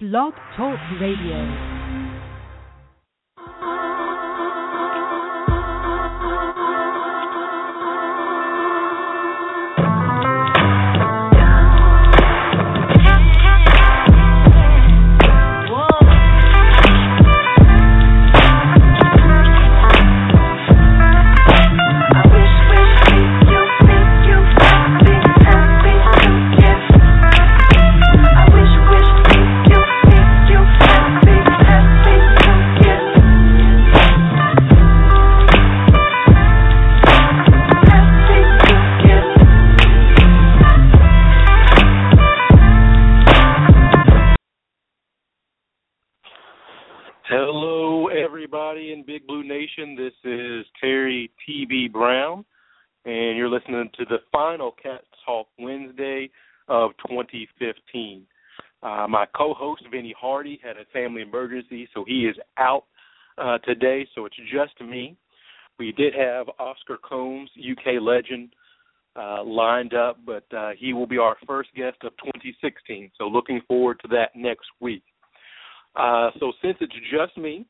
Blog Talk Radio. My co-host Vinny Hardy had a family emergency, so he is out uh, today. So it's just me. We did have Oscar Combs, UK legend, uh, lined up, but uh, he will be our first guest of 2016. So looking forward to that next week. Uh, so since it's just me,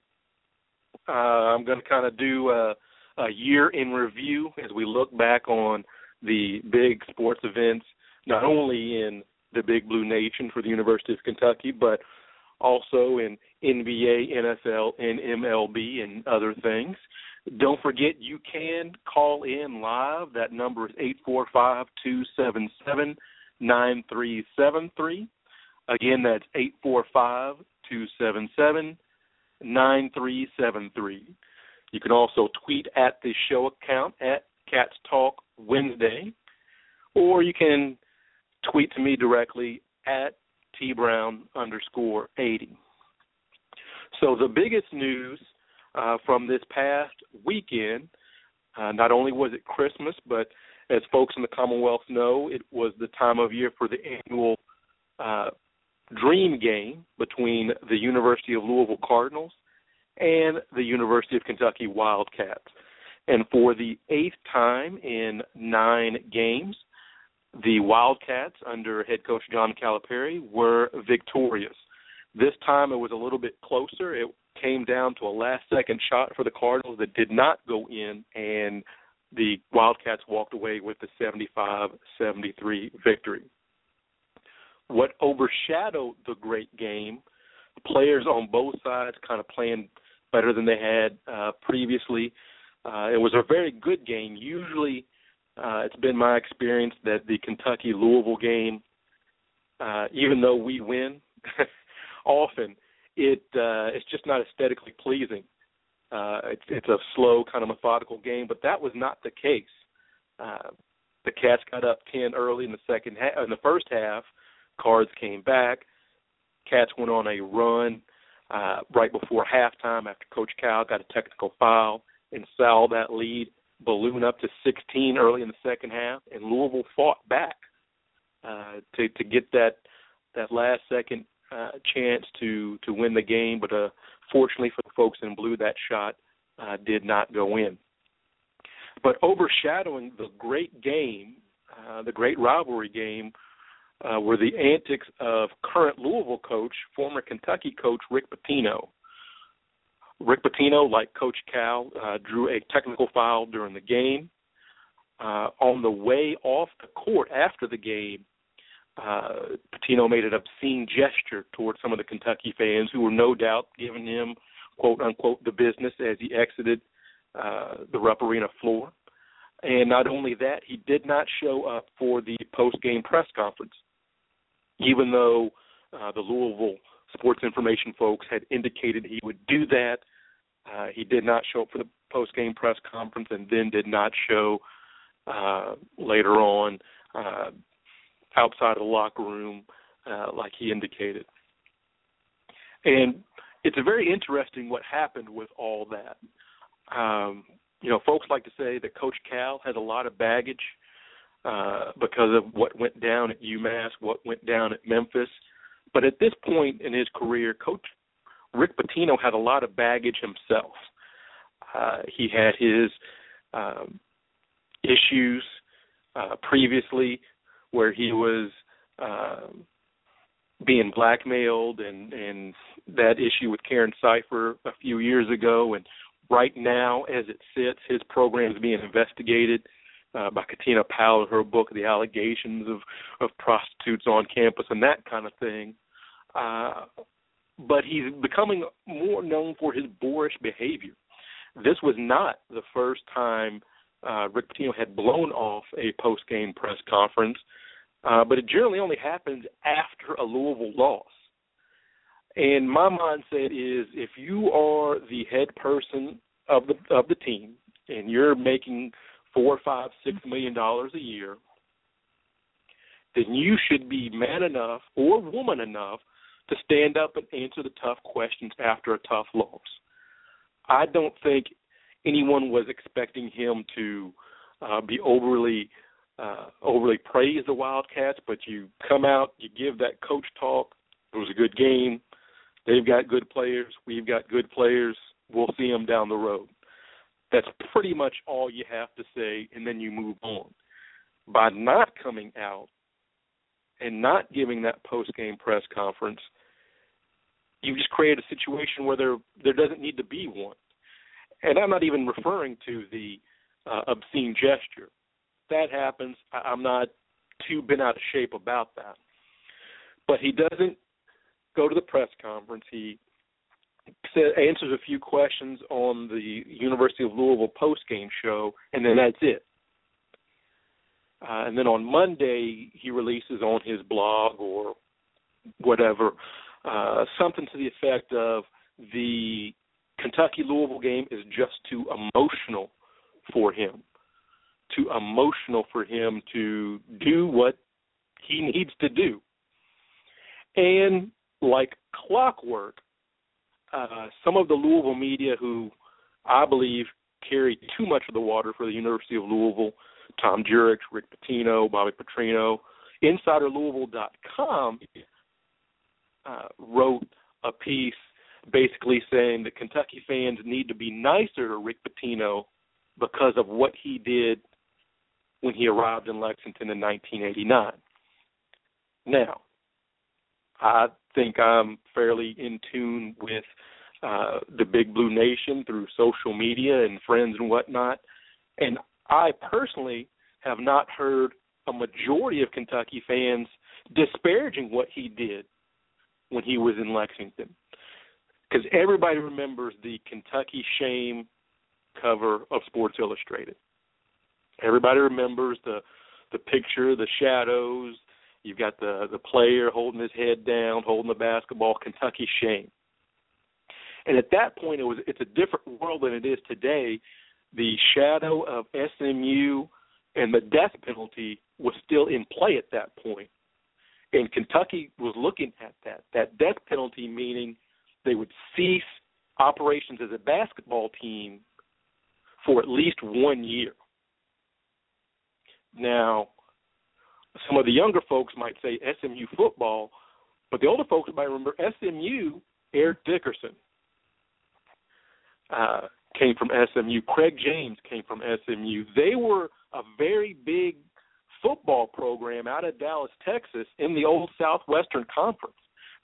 uh, I'm going to kind of do a, a year in review as we look back on the big sports events, not only in the Big Blue Nation for the University of Kentucky, but also in NBA, NFL, and MLB and other things. Don't forget you can call in live. That number is eight four five two seven seven nine three seven three. Again, that's eight four five two seven seven nine three seven three. You can also tweet at the show account at Cats Talk Wednesday, or you can tweet to me directly at T Brown underscore eighty. So the biggest news uh, from this past weekend, uh, not only was it Christmas, but as folks in the Commonwealth know, it was the time of year for the annual uh, dream game between the University of Louisville Cardinals and the University of Kentucky Wildcats. And for the eighth time in nine games, the Wildcats, under head coach John Calipari, were victorious. This time it was a little bit closer. It came down to a last second shot for the Cardinals that did not go in, and the Wildcats walked away with the 75 73 victory what overshadowed the great game, players on both sides kind of playing better than they had uh, previously. Uh, it was a very good game. Usually, uh, it's been my experience that the Kentucky Louisville game, uh, even though we win, often it uh, it's just not aesthetically pleasing. Uh, it's, it's a slow, kind of methodical game, but that was not the case. Uh, the Cats got up ten early in the second half, in the first half, Cards came back. Cats went on a run uh, right before halftime after Coach Cal got a technical foul and saw that lead balloon up to 16 early in the second half, and Louisville fought back uh, to to get that that last second uh, chance to to win the game. But uh, fortunately for the folks in blue, that shot uh, did not go in. But overshadowing the great game, uh, the great rivalry game, uh, were the antics of current Louisville coach, former Kentucky coach Rick Pitino. Rick Pitino, like Coach Cal, uh, drew a technical foul during the game. Uh, on the way off the court after the game, uh, Pitino made an obscene gesture towards some of the Kentucky fans who were no doubt giving him "quote unquote" the business as he exited uh, the Rupp Arena floor. And not only that, he did not show up for the post-game press conference even though uh, the Louisville sports information folks had indicated he would do that. Uh, he did not show up for the post game press conference and then did not show uh, later on uh, outside of the locker room uh, like he indicated. And it's very interesting what happened with all that. Um, you know, folks like to say that Coach Cal has a lot of baggage uh, because of what went down at UMass, what went down at Memphis. But at this point in his career, Coach Rick Pitino had a lot of baggage himself. Uh, he had his um, issues uh, previously where he was um, being blackmailed and and that issue with Karen Sypher a few years ago and right now as it sits his program is being investigated uh, by Katina Powell her book the allegations of of prostitutes on campus and that kind of thing uh but he's becoming more known for his boorish behavior this was not the first time uh, Rick Pitino had blown off a post game press conference, uh, but it generally only happens after a Louisville loss. And my mindset is if you are the head person of the of the team and you're making four, five, six million dollars a year, then you should be man enough or woman enough to stand up and answer the tough questions after a tough loss. I don't think anyone was expecting him to uh, be overly uh, overly praise the Wildcats, but you come out, you give that coach talk. It was a good game. They've got good players. We've got good players. We'll see them down the road. That's pretty much all you have to say, and then you move on. By not coming out and not giving that post game press conference, you just create a situation where there there doesn't need to be one and I'm not even referring to the uh, obscene gesture. That happens. I'm not too bent out of shape about that. But he doesn't go to the press conference. He answers a few questions on the University of Louisville post game show, and then that's it. Uh, and then on Monday, he releases on his blog or whatever uh, something to the effect of the Kentucky Louisville game is just too emotional for him. Too emotional for him to do what he needs to do. And like clockwork, uh, some of the Louisville media who I believe carry too much of the water for the University of Louisville, Tom Jurich, Rick Pitino, Bobby Petrino, InsiderLouisville.com uh, wrote a piece basically saying that Kentucky fans need to be nicer to Rick Pitino because of what he did when he arrived in Lexington in 1989. Now, I think I'm fairly in tune with uh, the Big Blue Nation through social media and friends and whatnot, and I personally have not heard a majority of Kentucky fans disparaging what he did when he was in Lexington because everybody remembers the Kentucky Shame cover of Sports Illustrated. Everybody remembers the the picture, the shadows. You've got the the player holding his head down, holding the basketball. Kentucky Shame. And at that point, it was it's a different world than it is today. The shadow of SMU and the death penalty was still in play at that point, and Kentucky was looking at that. That death penalty meaning they would cease operations as a basketball team for at least one year. Now, some of the younger folks might say SMU football, but the older folks might remember SMU. Eric Dickerson uh, came from SMU. Craig James came from SMU. They were a very big football program out of Dallas, Texas, in the old Southwestern Conference.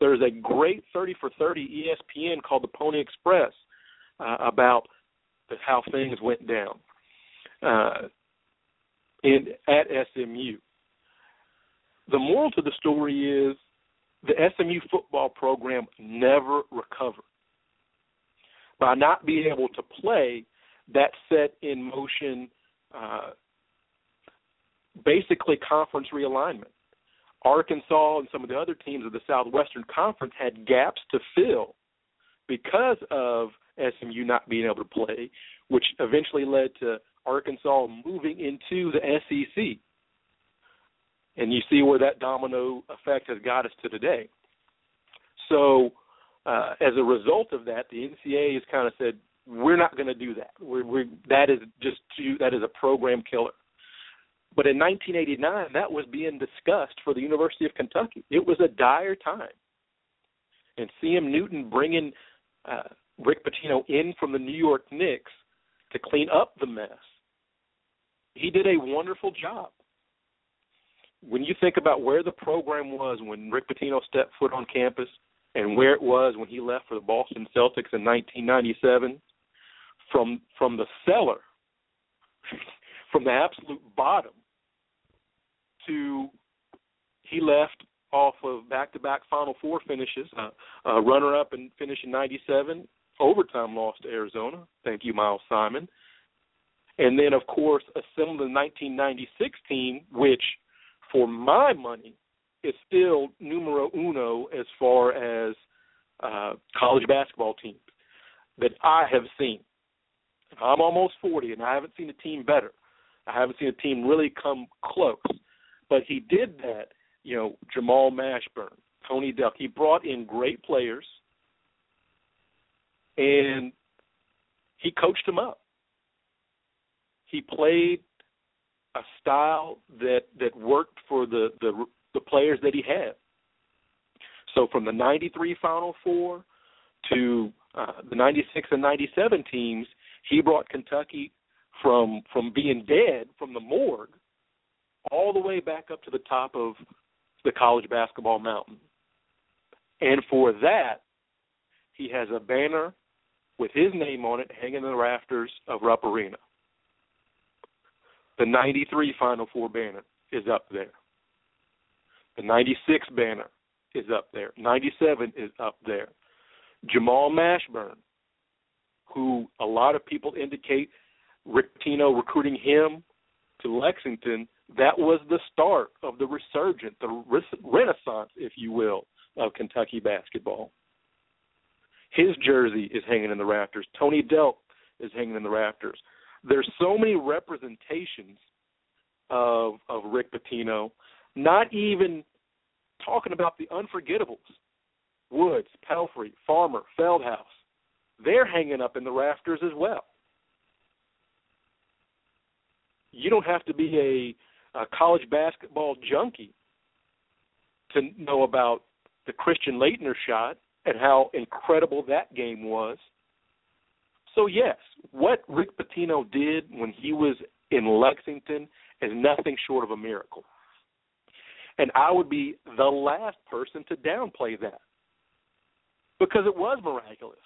There's a great 30 for 30 ESPN called the Pony Express uh, about the, how things went down uh, in at SMU. The moral to the story is the SMU football program never recovered. By not being able to play, that set in motion uh, basically conference realignment. Arkansas and some of the other teams of the Southwestern Conference had gaps to fill because of SMU not being able to play, which eventually led to Arkansas moving into the SEC. And you see where that domino effect has got us to today. So, uh, as a result of that, the NCAA has kind of said, "We're not going to do that. We're, we're, that is just too, that is a program killer." But in 1989, that was being discussed for the University of Kentucky. It was a dire time. And C.M. Newton bringing uh, Rick Pitino in from the New York Knicks to clean up the mess, he did a wonderful job. when you think about where the program was when Rick Pitino stepped foot on campus and where it was when he left for the Boston Celtics in 1997, from from the cellar, from the absolute bottom, to he left off of back-to-back Final Four finishes, uh, uh, runner-up and finish in '97, overtime loss to Arizona. Thank you, Miles Simon. And then, of course, assembled the 1996 team, which, for my money, is still numero uno as far as uh, college basketball teams that I have seen. I'm almost 40, and I haven't seen a team better. I haven't seen a team really come close. But he did that, you know, Jamal Mashburn, Tony Delk. He brought in great players, and he coached them up he played a style that that worked for the the, the players that he had. So from the '93 Final Four to uh, the '96 and '97 teams, he brought Kentucky from from being dead from the morgue all the way back up to the top of the college basketball mountain. And for that, he has a banner with his name on it hanging in the rafters of Rupp Arena. The 93 Final Four banner is up there. The 96 banner is up there. 97 is up there. Jamal Mashburn, who a lot of people indicate Rick Pitino recruiting him to Lexington, that was the start of the resurgence, the renaissance, if you will, of Kentucky basketball. His jersey is hanging in the rafters. Tony Delk is hanging in the rafters there's so many representations of of Rick Pitino, not even talking about the unforgettables. Woods, Pelphrey, Farmer, Feldhaus. They're hanging up in the rafters as well. You don't have to be a, college basketball junkie to know about the Christian Laettner shot and how incredible that game was so yes, what Rick Pitino did when he was in Lexington is nothing short of a miracle. And I would be the last person to downplay that because it was miraculous.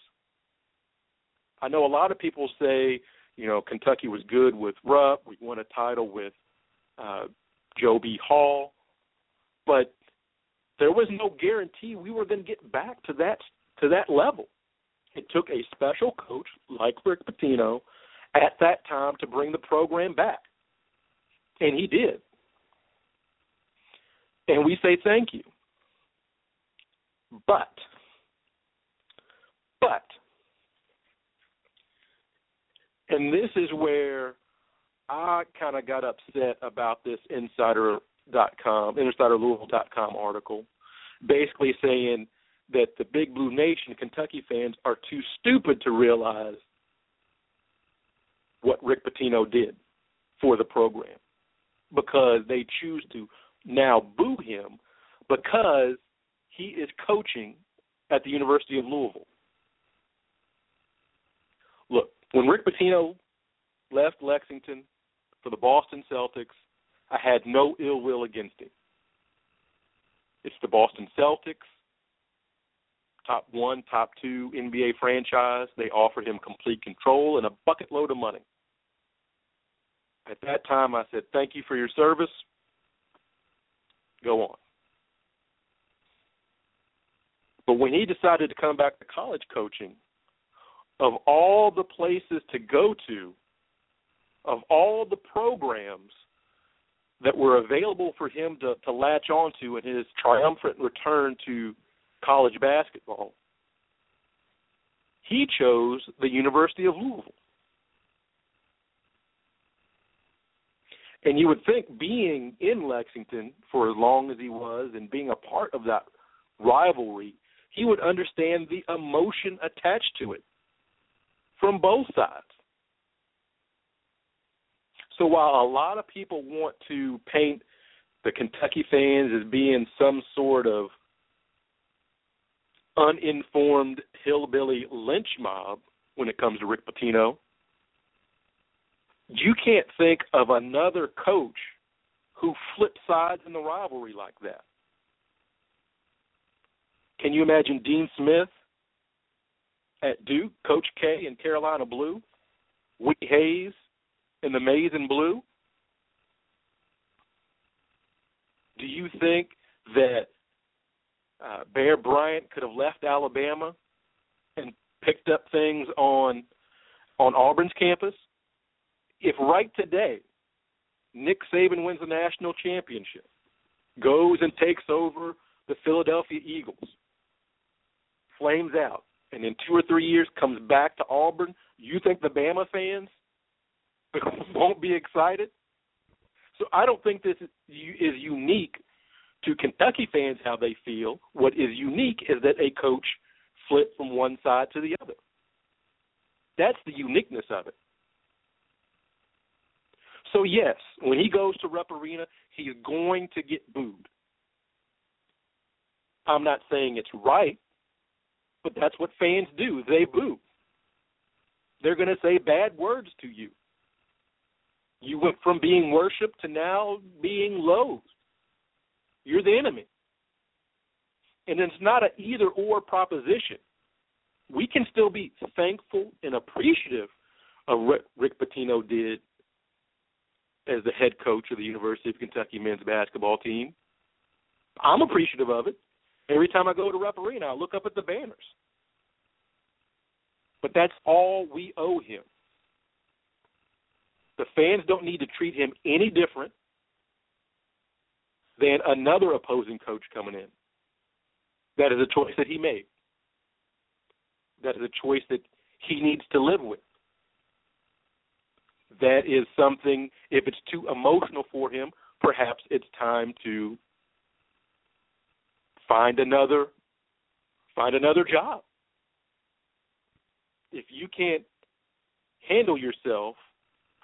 I know a lot of people say, you know, Kentucky was good with Rupp. We won a title with uh, Joe B. Hall, but there was no guarantee we were going to get back to that to that level. It took a special coach like Rick Pitino at that time to bring the program back. And he did. And we say thank you. But, but, and this is where I kind of got upset about this insider.com, insiderlouisville.com article, basically saying – that the Big Blue Nation Kentucky fans are too stupid to realize what Rick Pitino did for the program because they choose to now boo him because he is coaching at the University of Louisville. Look, when Rick Pitino left Lexington for the Boston Celtics, I had no ill will against him. It's the Boston Celtics top one, top two NBA franchise. They offered him complete control and a bucket load of money. At that time, I said, Thank you for your service. Go on. But when he decided to come back to college coaching, of all the places to go to, of all the programs that were available for him to, to latch onto in his triumphant return to college basketball, he chose the University of Louisville. And you would think being in Lexington for as long as he was and being a part of that rivalry, he would understand the emotion attached to it from both sides. So while a lot of people want to paint the Kentucky fans as being some sort of uninformed hillbilly lynch mob when it comes to Rick Pitino. You can't think of another coach who flip sides in the rivalry like that. Can you imagine Dean Smith at Duke, Coach K in Carolina Blue, Woody Hayes in the Maize and Blue? Do you think that uh, Bear Bryant could have left Alabama and picked up things on on Auburn's campus? If right today Nick Saban wins the national championship, goes and takes over the Philadelphia Eagles, flames out, and in two or three years comes back to Auburn, you think the Bama fans won't be excited? So I don't think this is unique to Kentucky fans how they feel. What is unique is that a coach flipped from one side to the other. That's the uniqueness of it. So yes, when he goes to Rupp Arena, he's going to get booed. I'm not saying it's right, but that's what fans do. They boo. They're going to say bad words to you. You went from being worshipped to now being loathed. You're the enemy. And it's not an either or proposition. We can still be thankful and appreciative of what Rick Pitino did as the head coach of the University of Kentucky men's basketball team. I'm appreciative of it. Every time I go to Rupp Arena, I look up at the banners. But that's all we owe him. The fans don't need to treat him any different than another opposing coach coming in. That is a choice that he made. That is a choice that he needs to live with. That is something, if it's too emotional for him, perhaps it's time to find another find another job. If you can't handle yourself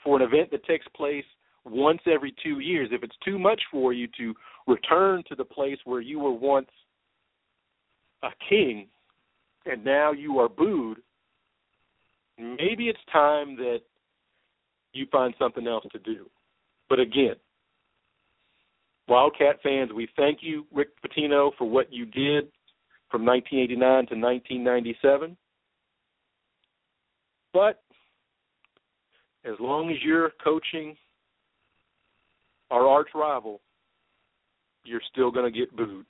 for an event that takes place once every two years, if it's too much for you to return to the place where you were once a king and now you are booed, maybe it's time that you find something else to do. But again, Wildcat fans, we thank you, Rick Pitino, for what you did from 1989 to 1997. But as long as you're coaching our arch rival, you're still going to get booed.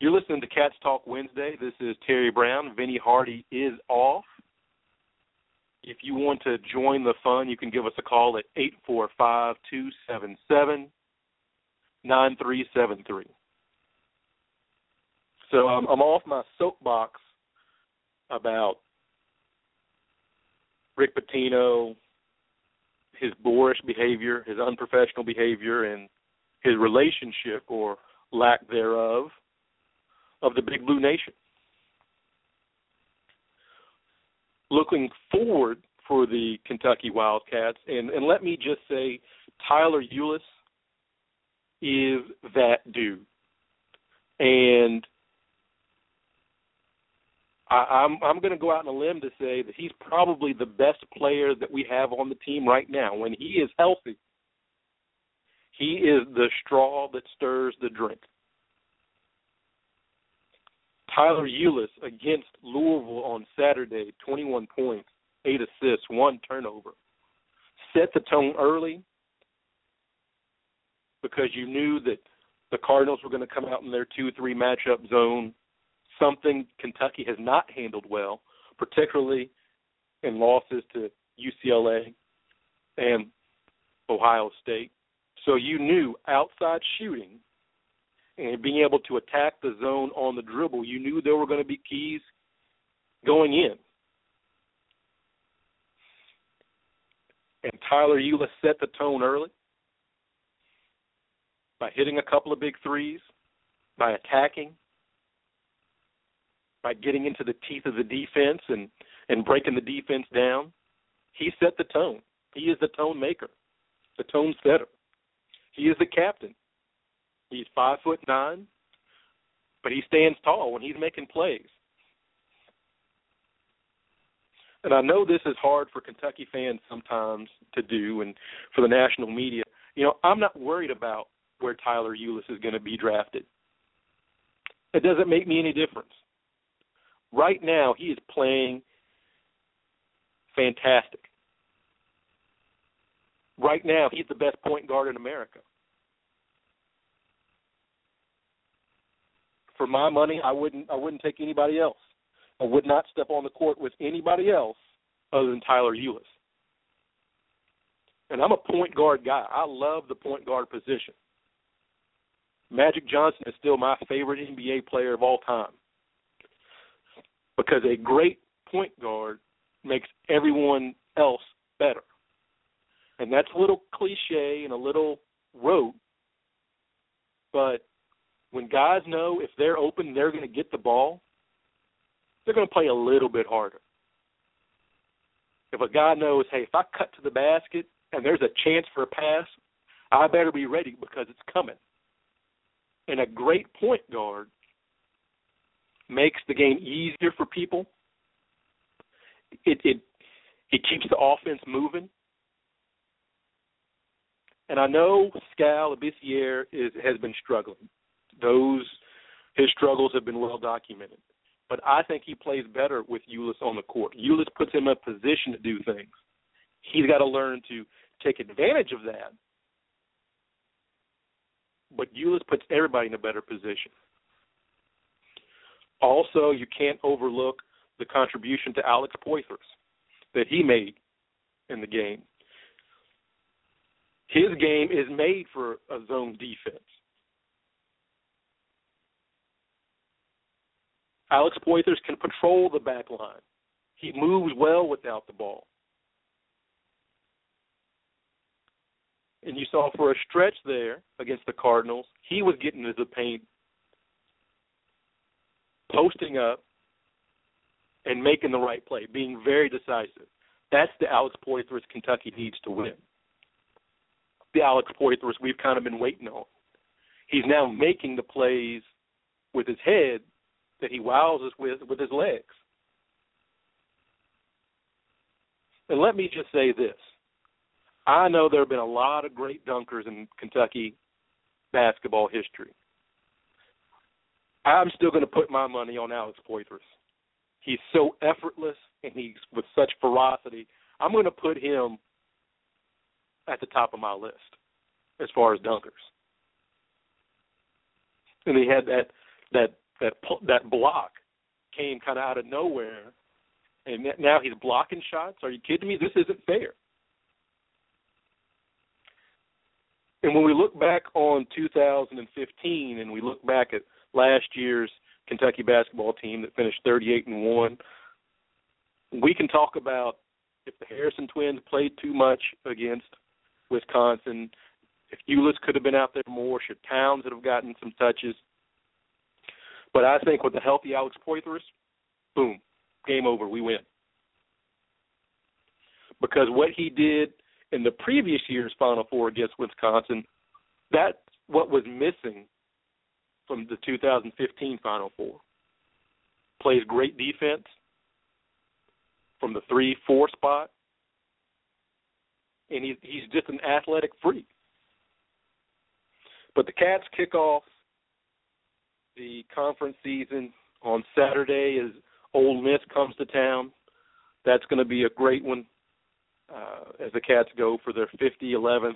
You're listening to Cats Talk Wednesday. This is Terry Brown. Vinny Hardy is off. If you want to join the fun, you can give us a call at eight four five two seven seven nine three seven three. So I'm, I'm off my soapbox about Rick Pitino, his boorish behavior, his unprofessional behavior, and his relationship or lack thereof of the Big Blue Nation. Looking forward for the Kentucky Wildcats, and, and let me just say, Tyler Ulis is that dude. And I, I'm I'm going to go out on a limb to say that he's probably the best player that we have on the team right now. When he is healthy, he is the straw that stirs the drink. Tyler Ulis against Louisville on Saturday, 21 points, eight assists, one turnover. Set the tone early because you knew that the Cardinals were going to come out in their 2 3 matchup zone something Kentucky has not handled well, particularly in losses to UCLA and Ohio State. So you knew outside shooting and being able to attack the zone on the dribble, you knew there were going to be keys going in. And Tyler Ulis set the tone early by hitting a couple of big threes, by attacking, by getting into the teeth of the defense and and breaking the defense down. He set the tone. He is the tone maker, the tone setter. He is the captain. He's five foot nine, but he stands tall when he's making plays. and I know this is hard for Kentucky fans sometimes to do, and for the national media. You know, I'm not worried about where Tyler Ulis is going to be drafted. It doesn't make me any difference. Right now, he is playing fantastic. Right now, he's the best point guard in America. For my money, I wouldn't I wouldn't take anybody else. I would not step on the court with anybody else other than Tyler Ulis. And I'm a point guard guy. I love the point guard position. Magic Johnson is still my favorite NBA player of all time. Because a great point guard makes everyone else better. And that's a little cliche and a little rote, but when guys know if they're open, they're going to get the ball, they're going to play a little bit harder. If a guy knows, hey, if I cut to the basket and there's a chance for a pass, I better be ready because it's coming. And a great point guard makes the game easier for people. It it it keeps the offense moving. And I know Skal Labissiere is has been struggling. Those his struggles have been well documented. But I think he plays better with Ulis on the court. Ulis puts him in a position to do things. He's got to learn to take advantage of that. But Ulis puts everybody in a better position. Also, you can't overlook the contribution to Alex Poythress that he made in the game. His game is made for a zone defense. Alex Poythress can patrol the back line. He moves well without the ball. And you saw for a stretch there against the Cardinals, he was getting into the paint, posting up, and making the right play, being very decisive. That's the Alex Poythress Kentucky needs to win. The Alex Poythress we've kind of been waiting on. He's now making the plays with his head that he wows us with with his legs. And let me just say this. I know there have been a lot of great dunkers in Kentucky basketball history. I'm still going to put my money on Alex Poythress. He's so effortless and he's with such ferocity. I'm going to put him at the top of my list as far as dunkers. And he had that that that that block came kind of out of nowhere, and now he's blocking shots. Are you kidding me? This isn't fair. And when we look back on 2015 and we look back at last year's Kentucky basketball team that finished 38 and 1, we can talk about if the Harrison twins played too much against Wisconsin, if Ulis could have been out there more, should Towns have gotten some touches. But I think with the healthy Alex Poythress, boom, game over. We win. Because what he did in the previous year's Final Four against Wisconsin, that's what was missing from the 2015 Final Four. Plays great defense from the three four spot, and he's he's just an athletic freak. But the Cats kick off the conference season on Saturday as Ole Miss comes to town. That's going to be a great one uh, as the Cats go for their 50 11th,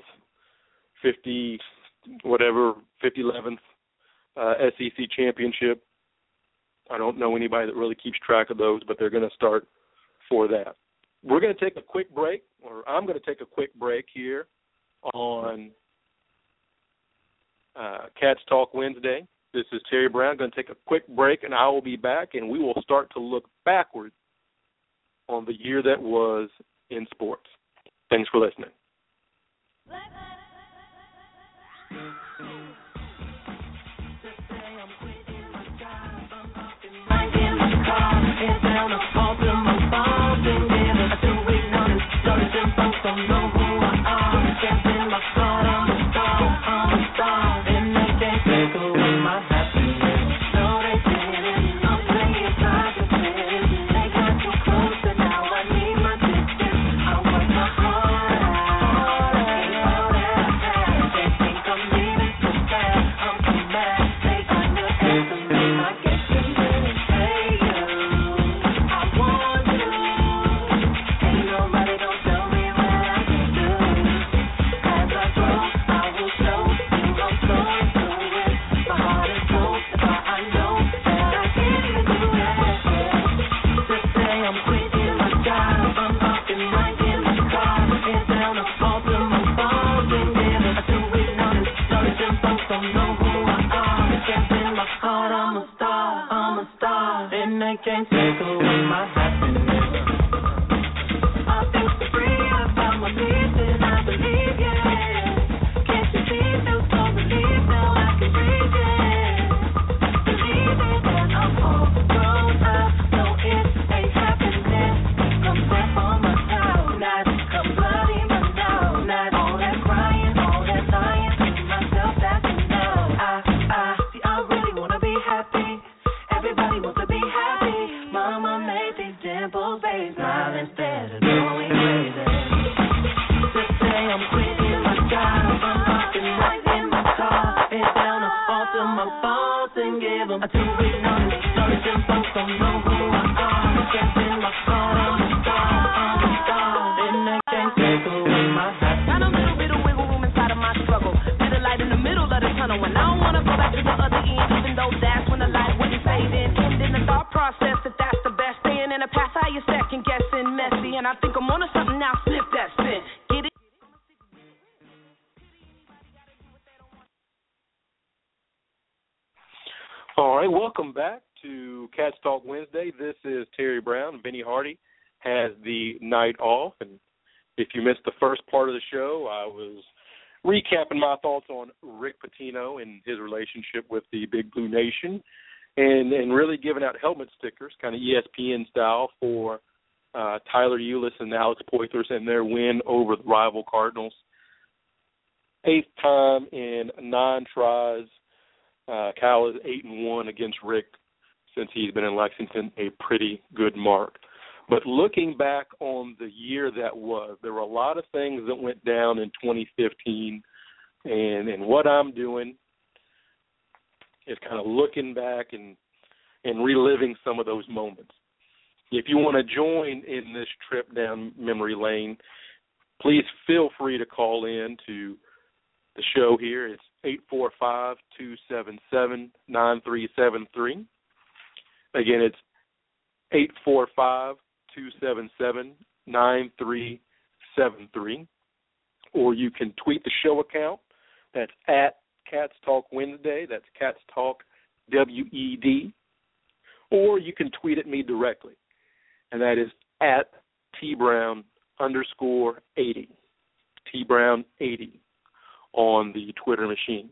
50 whatever 50 11th uh, SEC championship. I don't know anybody that really keeps track of those, but they're going to start for that. We're going to take a quick break, or I'm going to take a quick break here on uh, Cats Talk Wednesday. This is Terry Brown. Going to take a quick break, and I will be back, and we will start to look backward on the year that was in sports. Thanks for listening. Don't know who I am, can't my thought nine tries. Uh, Cal is eight and one against Rick since he's been in Lexington, a pretty good mark. But looking back on the year that was, there were a lot of things that went down in 2015, and and what I'm doing is kind of looking back and and reliving some of those moments. If you want to join in this trip down memory lane, please feel free to call in to the show here. It's eight four five two seven seven nine three seven three. Again, it's eight four five two seven seven nine three seven three. Or you can tweet the show account. That's at Cats Talk Wednesday. That's Cats Talk W E D. Or you can tweet at me directly, and that is at T Brown underscore eighty. T Brown eighty on the Twitter machine.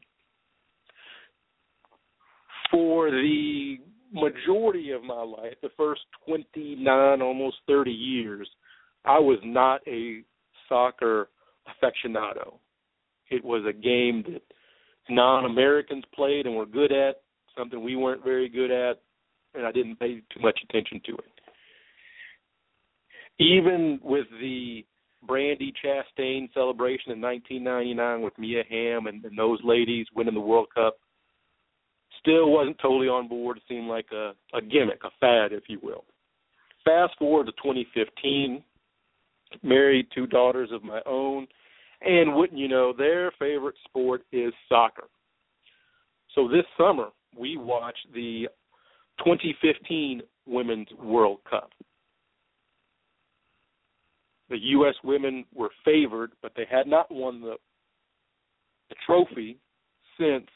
For the majority of my life, the first 29, almost 30 years, I was not a soccer aficionado. It was a game that non Americans played and were good at, something we weren't very good at, and I didn't pay too much attention to it. Even with the Brandi Chastain celebration in 1999 with Mia Hamm and, and those ladies winning the World Cup, still wasn't totally on board. It seemed like a, a gimmick, a fad, if you will. Fast forward to 2015, married two daughters of my own, and wouldn't you know, their favorite sport is soccer. So this summer, we watched the 2015 Women's World Cup. The U.S. women were favored, but they had not won the, the trophy since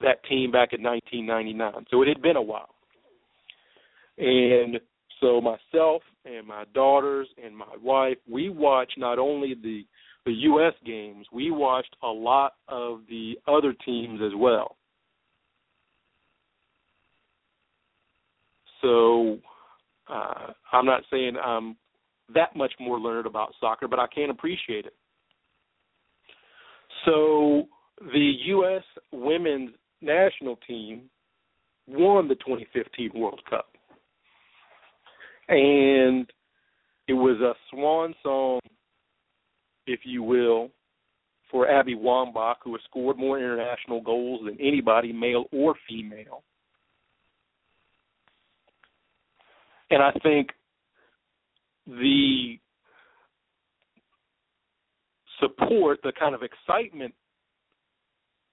that team back in 1999. So it had been a while. And so myself and my daughters and my wife, we watched not only the the U.S. games, we watched a lot of the other teams as well. So uh, I'm not saying I'm that much more learned about soccer, but I can appreciate it. So the U.S. women's national team won the 2015 World Cup. And it was a swan song, if you will, for Abby Wambach, who has scored more international goals than anybody, male or female. And I think the support, the kind of excitement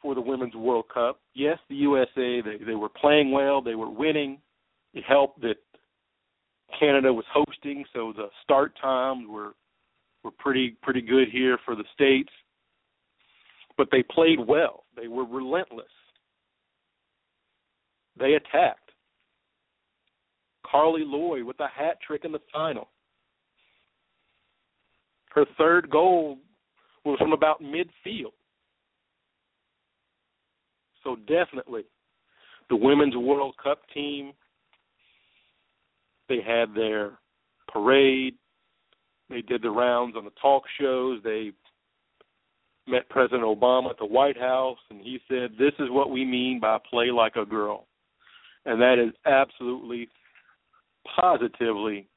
for the Women's World Cup. Yes, the USA they they were playing well, they were winning. It helped that Canada was hosting, so the start times were were pretty pretty good here for the states. But they played well. They were relentless. They attacked. Carli Lloyd with a hat trick in the final. Her third goal was from about midfield. So definitely the Women's World Cup team, they had their parade. They did the rounds on the talk shows. They met President Obama at the White House, and he said, This is what we mean by play like a girl. And that is absolutely, positively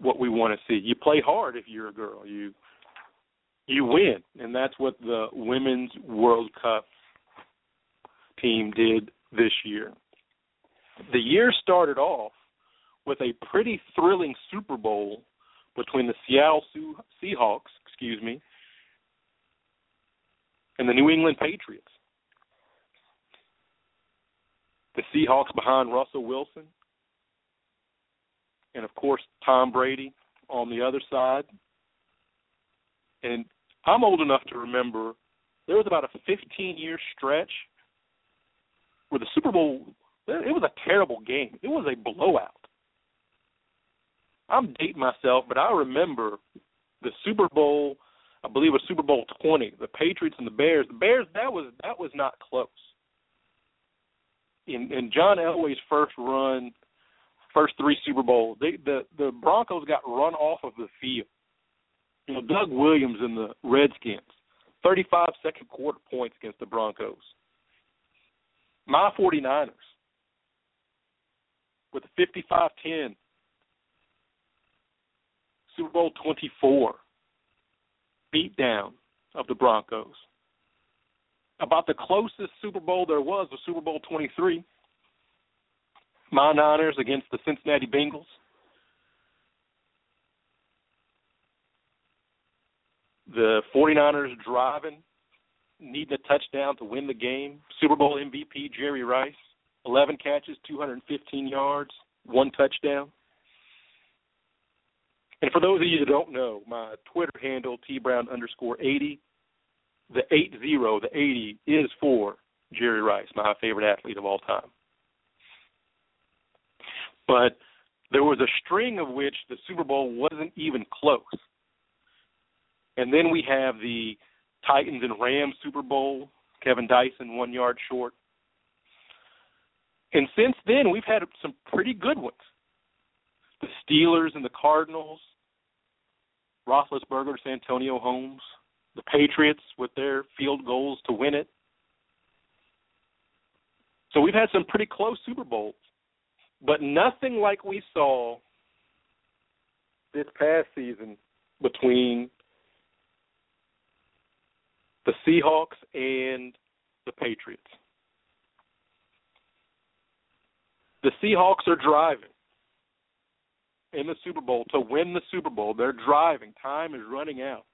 what we want to see. You play hard if you're a girl. You you win, and that's what the women's World Cup team did this year. The year started off with a pretty thrilling Super Bowl between the Seattle Seahawks, excuse me, and the New England Patriots. The Seahawks behind Russell Wilson, and of course Tom Brady on the other side. And I'm old enough to remember there was about a 15 year stretch where the Super Bowl it was a terrible game. It was a blowout. I'm dating myself, but I remember the Super Bowl. I believe it was Super Bowl 20, the Patriots and the Bears. The Bears that was that was not close. In in John Elway's first run, first three Super Bowls, they, the the Broncos got run off of the field. You know, Doug Williams and the Redskins, 35 second quarter points against the Broncos. My 49ers with a 55-10 Super Bowl 24 beat down of the Broncos. About the closest Super Bowl there was was Super Bowl 23. My Niners against the Cincinnati Bengals. The 49ers driving, needing a touchdown to win the game. Super Bowl MVP Jerry Rice, 11 catches, 215 yards, one touchdown. And for those of you that don't know, my Twitter handle, tbrown underscore 80, the 80, the 80 is for Jerry Rice, my favorite athlete of all time. But there was a string of which the Super Bowl wasn't even close. And then we have the Titans and Rams Super Bowl, Kevin Dyson one yard short. And since then, we've had some pretty good ones. The Steelers and the Cardinals, Roethlisberger, Santonio Holmes, the Patriots with their field goals to win it. So we've had some pretty close Super Bowls, but nothing like we saw this past season between the Seahawks and the Patriots. The Seahawks are driving in the Super Bowl to win the Super Bowl. They're driving. Time is running out.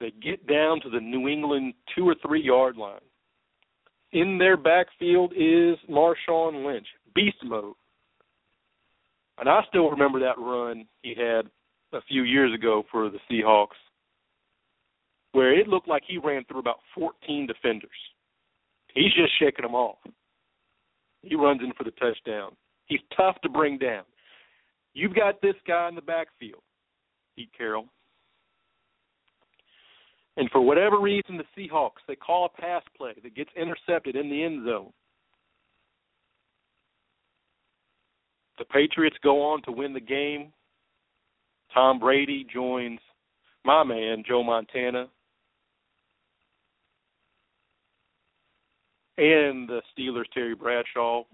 They get down to the New England two or three yard line. In their backfield is Marshawn Lynch, beast mode. And I still remember that run he had a few years ago for the Seahawks, where it looked like he ran through about 14 defenders. He's just shaking them off. He runs in for the touchdown. He's tough to bring down. You've got this guy in the backfield, Pete Carroll. And for whatever reason, the Seahawks, they call a pass play that gets intercepted in the end zone. The Patriots go on to win the game. Tom Brady joins my man, Joe Montana, and the Steelers, Terry Bradshaw,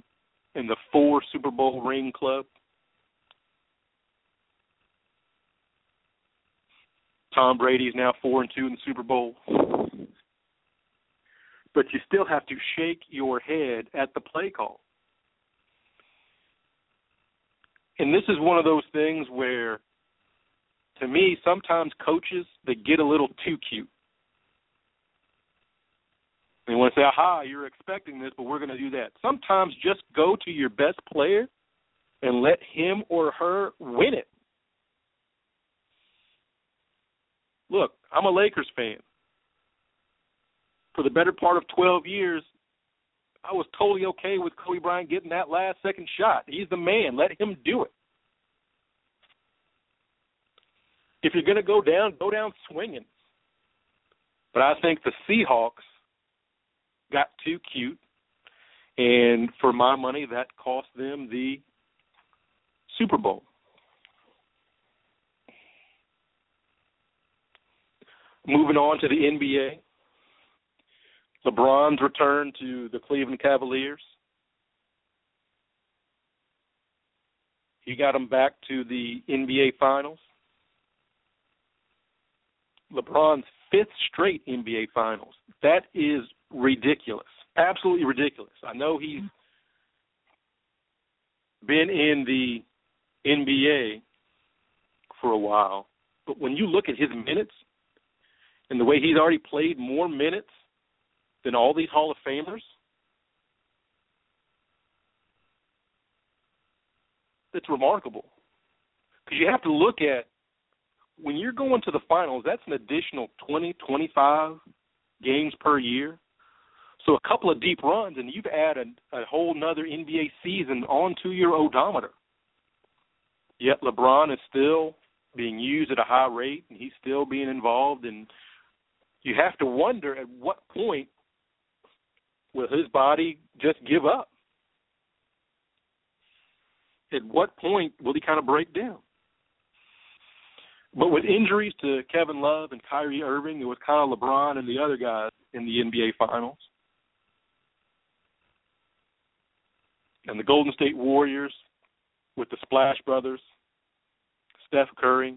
in the four Super Bowl ring club. Tom Brady is now four and two in the Super Bowl. But you still have to shake your head at the play call. And this is one of those things where to me sometimes coaches they get a little too cute. They want to say, aha, you're expecting this, but we're going to do that. Sometimes just go to your best player and let him or her win it. Look, I'm a Lakers fan. For the better part of 12 years, I was totally okay with Kobe Bryant getting that last second shot. He's the man. Let him do it. If you're going to go down, go down swinging. But I think the Seahawks got too cute, and for my money, that cost them the Super Bowl. Moving on to the NBA. LeBron's return to the Cleveland Cavaliers. He got them back to the NBA Finals. LeBron's fifth straight NBA Finals. That is ridiculous. Absolutely ridiculous. I know he's been in the NBA for a while, but when you look at his minutes and the way he's already played more minutes than all these Hall of Famers, it's remarkable. Because you have to look at when you're going to the finals, that's an additional 20, 25 games per year. So a couple of deep runs, and you've added a whole nother NBA season onto your odometer. Yet LeBron is still being used at a high rate, and he's still being involved. And you have to wonder at what point will his body just give up? At what point will he kind of break down? But with injuries to Kevin Love and Kyrie Irving, was kind of LeBron and the other guys in the NBA Finals. And the Golden State Warriors with the Splash Brothers, Steph Curry,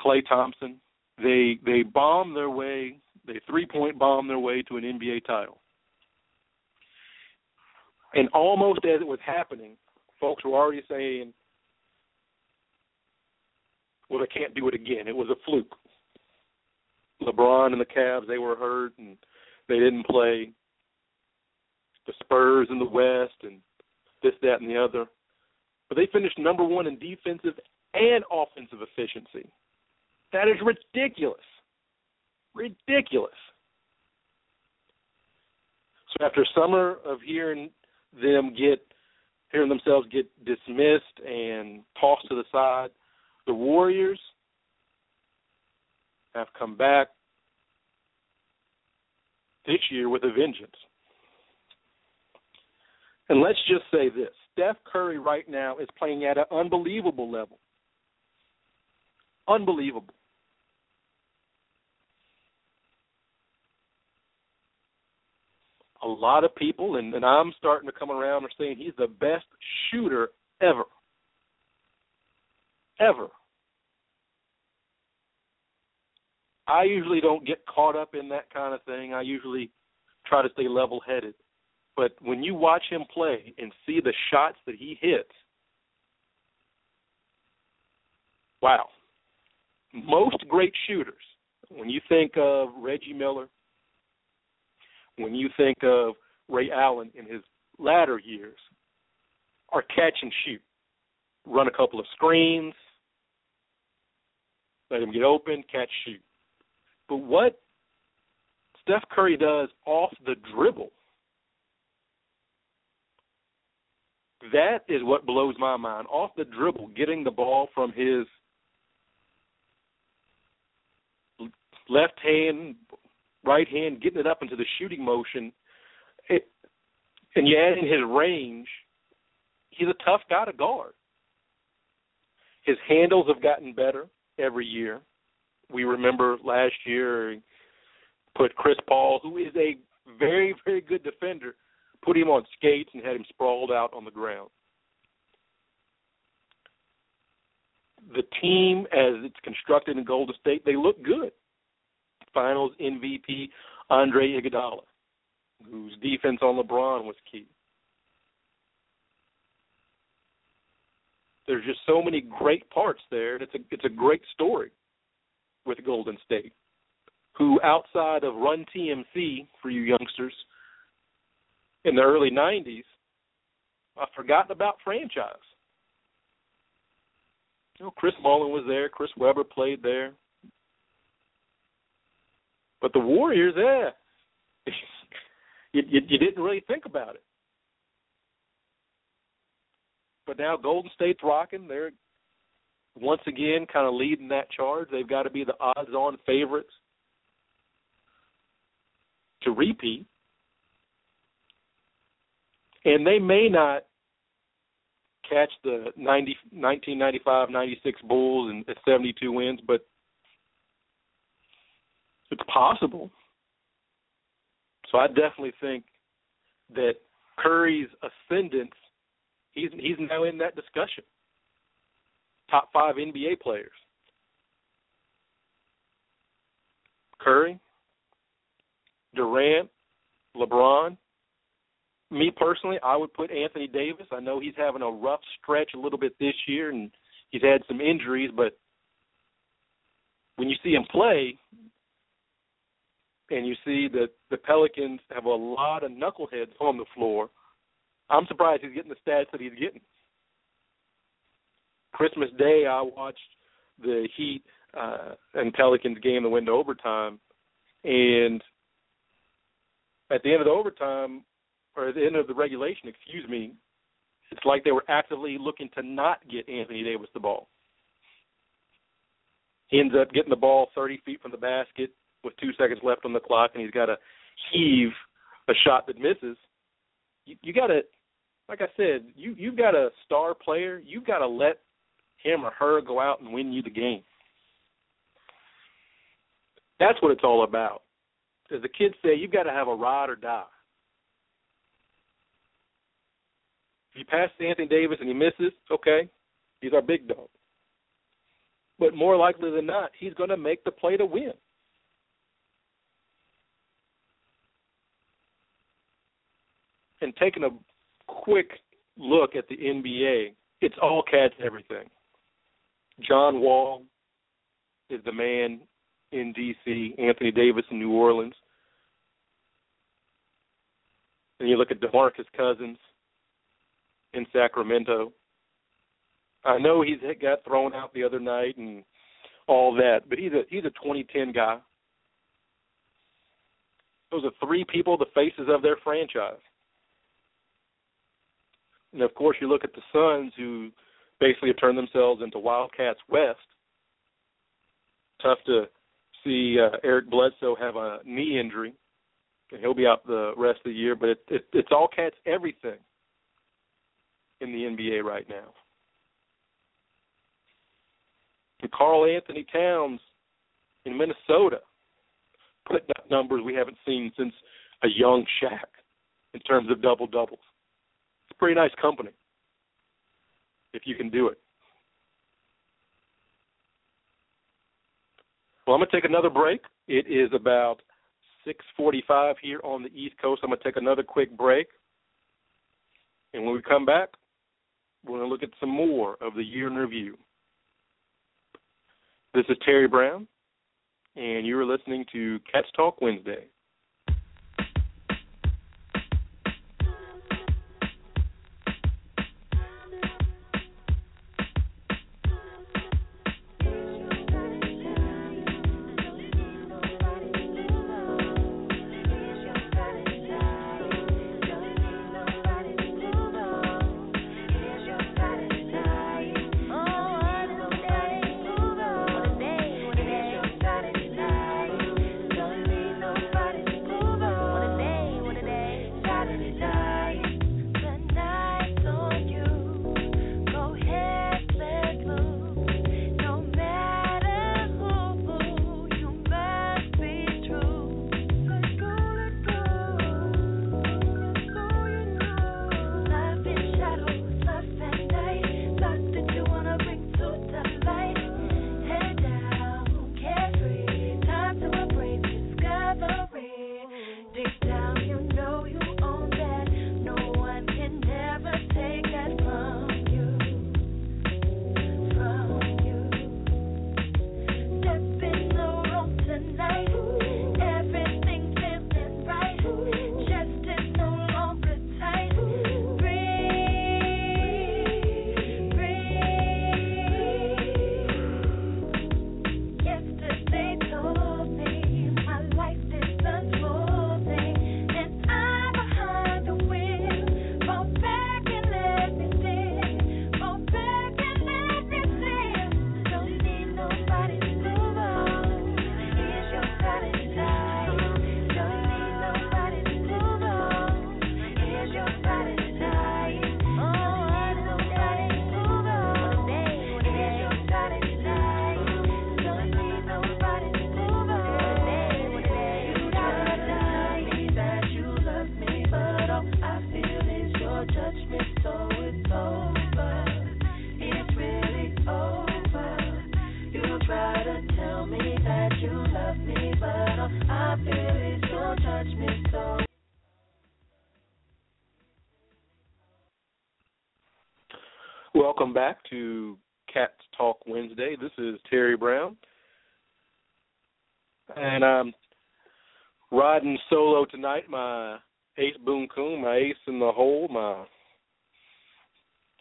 Klay Thompson, they they bombed their way, they three point bomb their way to an NBA title. And almost as it was happening, folks were already saying, well, they can't do it again. It was a fluke. LeBron and the Cavs, they were hurt and they didn't play. The Spurs in the West and this, that, and the other. But they finished number one in defensive and offensive efficiency. That is ridiculous. Ridiculous. So after a summer of hearing them get hearing themselves get dismissed and tossed to the side, the Warriors have come back this year with a vengeance. And let's just say this Steph Curry right now is playing at an unbelievable level. Unbelievable. A lot of people, and, and I'm starting to come around, are saying he's the best shooter ever. Ever. I usually don't get caught up in that kind of thing. I usually try to stay level headed. But when you watch him play and see the shots that he hits, wow. Most great shooters, when you think of Reggie Miller, when you think of Ray Allen in his latter years, are catch and shoot. Run a couple of screens, let him get open, catch, shoot. But what Steph Curry does off the dribble, that is what blows my mind. Off the dribble, getting the ball from his left hand, right hand, getting it up into the shooting motion, it, and you add in his range, he's a tough guy to guard. His handles have gotten better every year. We remember last year put Chris Paul, who is a very, very good defender, put him on skates and had him sprawled out on the ground. The team, as it's constructed in Golden State, they look good. Finals MVP Andre Iguodala, whose defense on LeBron was key. There's just so many great parts there. And it's a it's a great story with Golden State, who outside of Run TMC for you youngsters in the early '90s, I've forgotten about franchise. You know, Chris Mullin was there. Chris Webber played there. But the Warriors, yeah, you, you, you didn't really think about it. But now Golden State's rocking. They're once again kind of leading that charge. They've got to be the odds-on favorites to repeat. And they may not catch the 90, 1995 96 Bulls and 72 wins, but it's possible. So I definitely think that Curry's ascendance, he's he's now in that discussion. Top five NBA players. Curry, Durant, LeBron. Me personally, I would put Anthony Davis. I know he's having a rough stretch a little bit this year, and he's had some injuries, but when you see him play, and you see that the Pelicans have a lot of knuckleheads on the floor, I'm surprised he's getting the stats that he's getting. Christmas Day, I watched the Heat uh, and Pelicans game that went to overtime, and at the end of the overtime, or at the end of the regulation, excuse me, it's like they were actively looking to not get Anthony Davis the ball. He ends up getting the ball 30 feet from the basket, with two seconds left on the clock and he's got to heave a shot that misses, you, you got to, like I said, you you've got a star player. You've got to let him or her go out and win you the game. That's what it's all about. As the kids say, you've got to have a ride or die. If you pass to Anthony Davis and he misses, okay, he's our big dog. But more likely than not, he's going to make the play to win. And taking a quick look at the NBA, it's all cats and everything. John Wall is the man in DC, Anthony Davis in New Orleans. And you look at DeMarcus Cousins in Sacramento. I know he's got thrown out the other night and all that, but he's a he's a 2010 guy. Those are three people, the faces of their franchise. And of course, you look at the Suns, who basically have turned themselves into Wildcats West. Tough to see uh, Eric Bledsoe have a knee injury, and he'll be out the rest of the year. But it, it, it's all cats everything in the NBA right now. And Karl-Anthony Towns in Minnesota putting up numbers we haven't seen since a young Shaq in terms of double doubles pretty nice company if you can do it. Well, I'm going to take another break. It is about 6:45 here on the East Coast. I'm going to take another quick break, and when we come back, we're going to look at some more of the year in review. This is Terry Brown, and you are listening to Cats Talk Wednesday. Is Terry Brown. And I'm riding solo tonight. My ace Boone Coon, my ace in the hole, my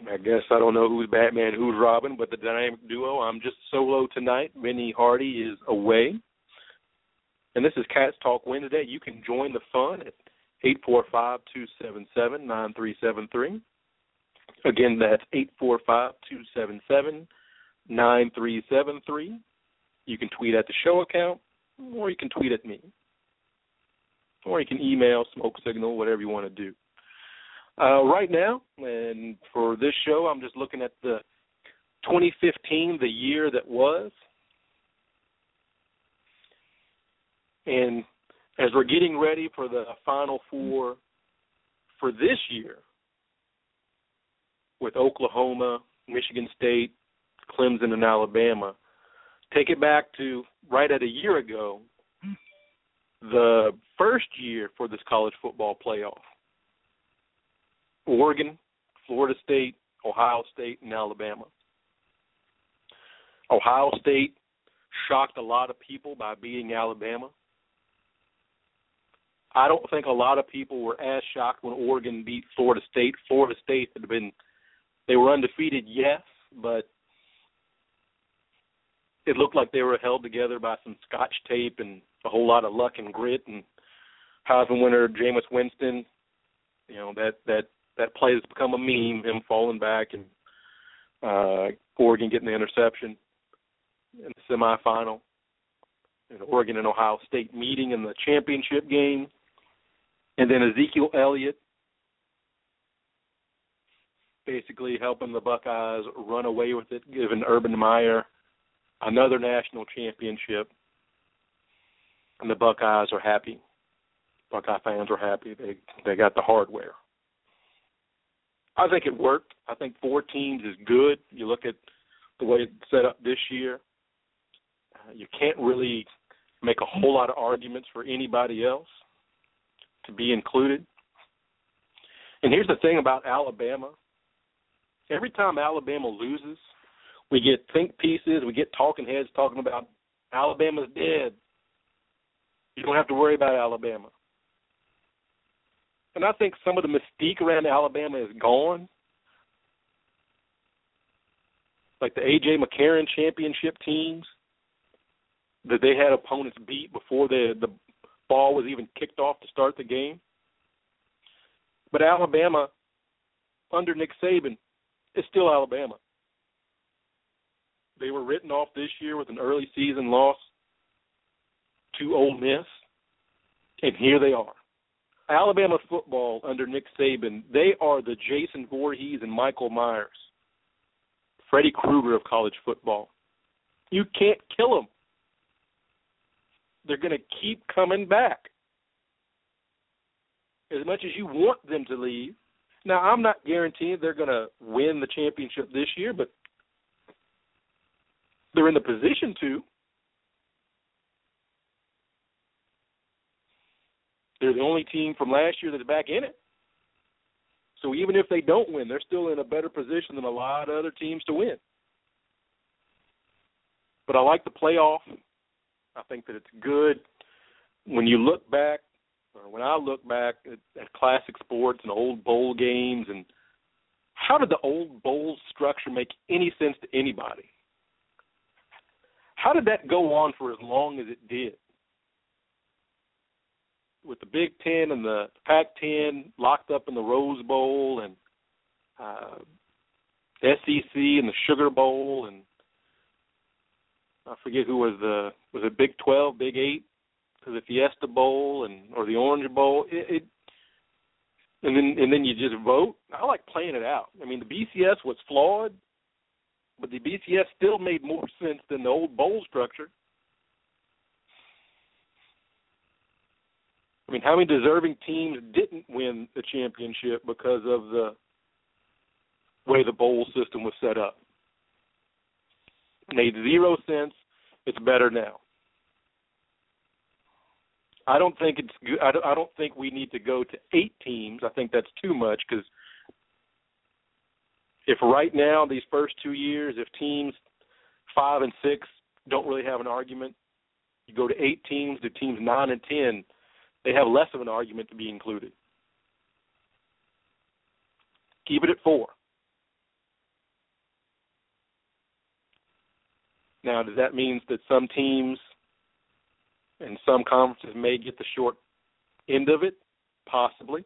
I guess I don't know who's Batman, who's Robin, but the dynamic duo. I'm just solo tonight. Vinny Hardy is away. And this is Cats Talk Wednesday. You can join the fun at eight four five two seven seven nine three seven three. Again, that's eight four five two seven seven nine three seven three. You can tweet at the show account, or you can tweet at me, or you can email, smoke signal, whatever you want to do. Uh, right now, and for this show, I'm just looking at the 2015, the year that was, and as we're getting ready for the Final Four for this year, with Oklahoma, Michigan State, Clemson, and Alabama. Take it back to right at a year ago, the first year for this college football playoff. Oregon, Florida State, Ohio State, and Alabama. Ohio State shocked a lot of people by beating Alabama. I don't think a lot of people were as shocked when Oregon beat Florida State. Florida State had been they were undefeated, yes, but it looked like they were held together by some scotch tape and a whole lot of luck and grit and Heisman winner Jameis Winston. You know that that that play has become a meme. Him falling back and uh, Oregon getting the interception in the semifinal, and Oregon and Ohio State meeting in the championship game, and then Ezekiel Elliott basically helping the Buckeyes run away with it, giving Urban Meyer another national championship. And the Buckeyes are happy. Buckeye fans are happy. They they got the hardware. I think it worked. I think four teams is good. You look at the way it's set up this year. Uh, you can't really make a whole lot of arguments for anybody else to be included. And here's the thing about Alabama every time Alabama loses, we get think pieces, we get talking heads talking about Alabama's dead. You don't have to worry about Alabama. And I think some of the mystique around Alabama is gone. Like the AJ McCarron championship teams that they had opponents beat before the the ball was even kicked off to start the game. But Alabama under Nick Saban it's still Alabama. They were written off this year with an early season loss to Ole Miss, and here they are. Alabama football under Nick Saban, they are the Jason Voorhees and Michael Myers, Freddy Krueger of college football. You can't kill them. They're going to keep coming back. As much as you want them to leave, now, I'm not guaranteeing they're going to win the championship this year, but they're in the position to. They're the only team from last year that's back in it. So even if they don't win, they're still in a better position than a lot of other teams to win. But I like the playoff. I think that it's good. When you look back or when I look back at, at classic sports and old bowl games and how did the old bowl structure make any sense to anybody? How did that go on for as long as it did? With the Big Ten and the Pac Ten locked up in the Rose Bowl and uh, SEC and the Sugar Bowl and I forget who was the was it Big Twelve, Big Eight, the Fiesta Bowl and or the Orange Bowl. It, it and then and then you just vote. I like playing it out. I mean, the BCS was flawed, but the BCS still made more sense than the old bowl structure. I mean, how many deserving teams didn't win the championship because of the way the bowl system was set up? Made zero sense. It's better now. I don't think it's I don't think we need to go to eight teams. I think that's too much because if right now these first two years, if teams five and six don't really have an argument, you go to eight teams, to teams nine and ten, they have less of an argument to be included. Keep it at four. Now, does that mean that some teams and some conferences may get the short end of it? Possibly.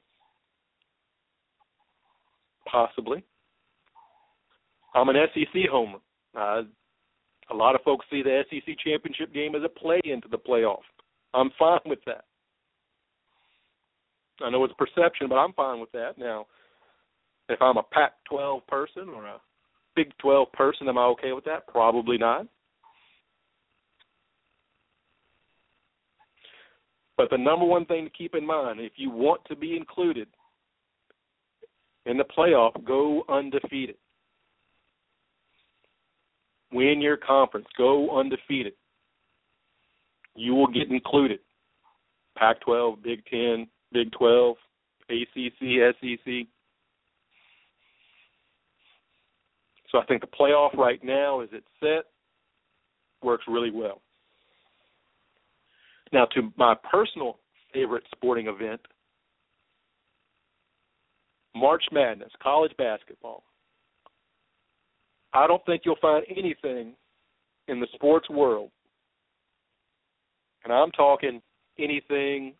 Possibly. I'm an SEC homer. Uh, a lot of folks see the SEC championship game as a play into the playoff. I'm fine with that. I know it's perception, but I'm fine with that. Now, if I'm a Pac 12 person or a Big 12 person, am I okay with that? Probably not. But the number one thing to keep in mind, if you want to be included in the playoff, go undefeated. Win your conference. Go undefeated. You will get included. Pac 12, Big 10, Big 12, ACC, SEC. So I think the playoff right now, as it's set, works really well. Now, to my personal favorite sporting event, March Madness, college basketball. I don't think you'll find anything in the sports world, and I'm talking anything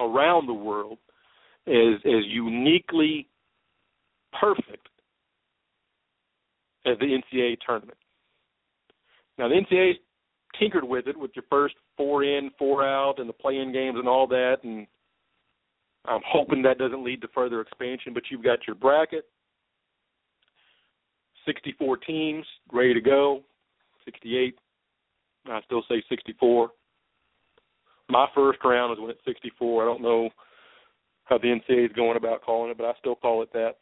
around the world, as as uniquely perfect as the NCAA tournament. Now, the NCAA tinkered with it with your first four in, four out, and the play-in games and all that, and I'm hoping that doesn't lead to further expansion. But you've got your bracket, 64 teams ready to go, 68. I still say 64. My first round is when it's 64. I don't know how the NCAA is going about calling it, but I still call it that.